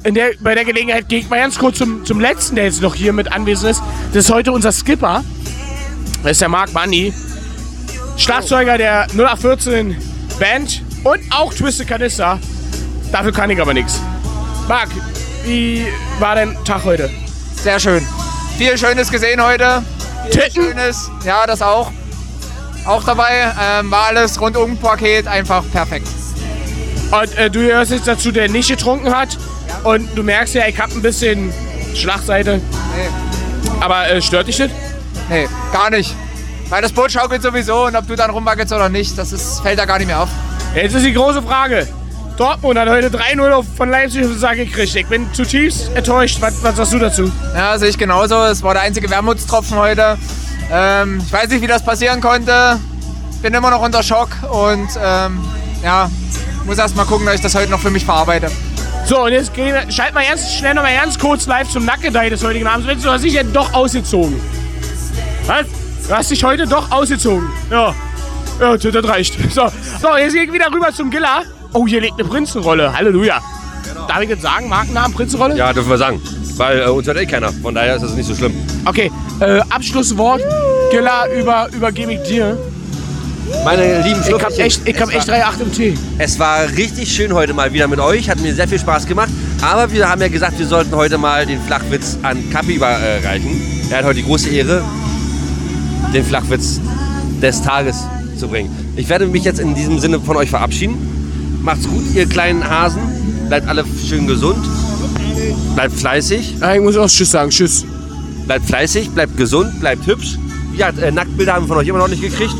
In der, bei der Gelegenheit gehe ich mal ganz kurz zum, zum letzten, der jetzt noch hier mit anwesend ist. Das ist heute unser Skipper. Das ist der Marc Bunny. Schlagzeuger der 0814 Band und auch Twisted Canister. Dafür kann ich aber nichts. Marc, wie war dein Tag heute? Sehr schön. Viel Schönes gesehen heute. Viel Titten. Schönes, ja, das auch. Auch dabei. Ähm, war alles rundum Paket einfach perfekt. Und äh, du gehörst jetzt dazu, der nicht getrunken hat. Und du merkst ja, ich hab ein bisschen Schlagseite. Nee, Aber äh, stört dich das? nee, gar nicht. Weil das Boot schaukelt sowieso und ob du dann rumwackelst oder nicht, das ist, fällt da gar nicht mehr auf. Jetzt ist die große Frage. Dortmund hat heute 3-0 auf- von Leipzig auf den Sack gekriegt. Ich bin zutiefst enttäuscht. Was, was sagst du dazu? Ja, sehe ich genauso. Es war der einzige Wermutstropfen heute. Ähm, ich weiß nicht, wie das passieren konnte. Bin immer noch unter Schock und ähm, ja, muss erst mal gucken, dass ich das heute noch für mich verarbeite. So, und jetzt gehen wir, schalt mal ganz schnell noch mal ganz kurz live zum Nackedei des heutigen Abends. Du hast dich ja doch ausgezogen. Was? Du hast dich heute doch ausgezogen. Ja. Ja, das das reicht. So, so jetzt gehe ich wieder rüber zum Giller. Oh, hier liegt eine Prinzenrolle. Halleluja. Darf ich jetzt sagen, Markennamen Prinzenrolle? Ja, dürfen wir sagen. Weil äh, uns hört eh keiner. Von daher ist das nicht so schlimm. Okay, äh, Abschlusswort. Giller, über, übergebe ich dir. Meine lieben Ich hab echt, ich hab es echt war- 3,8 im Tee. Es war richtig schön heute mal wieder mit euch. Hat mir sehr viel Spaß gemacht. Aber wir haben ja gesagt, wir sollten heute mal den Flachwitz an Kapi überreichen. Er hat heute die große Ehre, den Flachwitz des Tages zu bringen. Ich werde mich jetzt in diesem Sinne von euch verabschieden. Macht's gut, ihr kleinen Hasen. Bleibt alle schön gesund. Bleibt fleißig. Ah, ich muss auch Tschüss sagen. Tschüss. Bleibt fleißig, bleibt gesund, bleibt hübsch. Ja, äh, Nacktbilder haben wir von euch immer noch nicht gekriegt.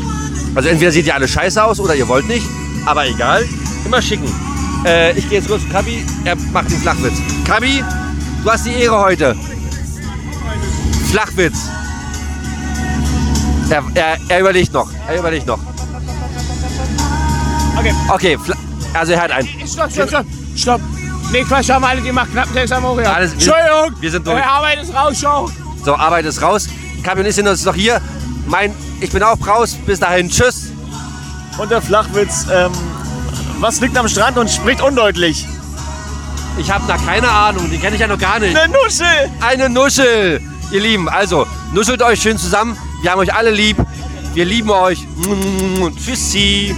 Also entweder seht ihr alle scheiße aus oder ihr wollt nicht. Aber egal, immer schicken. Äh, ich gehe jetzt kurz zu Kabi, er macht den Flachwitz. Kabi, du hast die Ehre heute. Flachwitz. Er, er, er überlegt noch, er überlegt noch. Okay. Okay, Fla also er hat einen. Stopp, stopp, stopp. Stopp. Nee, Quatsch, haben alle gemacht. Knappen Text auch gehabt. Alles- wir- Entschuldigung. wir sind durch. Äh, Arbeit ist raus, Show. So, Arbeit ist raus. Sind uns noch hier. Mein, ich bin auch raus. Bis dahin, tschüss. Und der Flachwitz, ähm, was liegt am Strand und spricht undeutlich? Ich habe da keine Ahnung, die kenne ich ja noch gar nicht. Eine Nuschel! Eine Nuschel. Ihr Lieben, also, nuschelt euch schön zusammen. Wir haben euch alle lieb. Wir lieben euch. Tschüssi.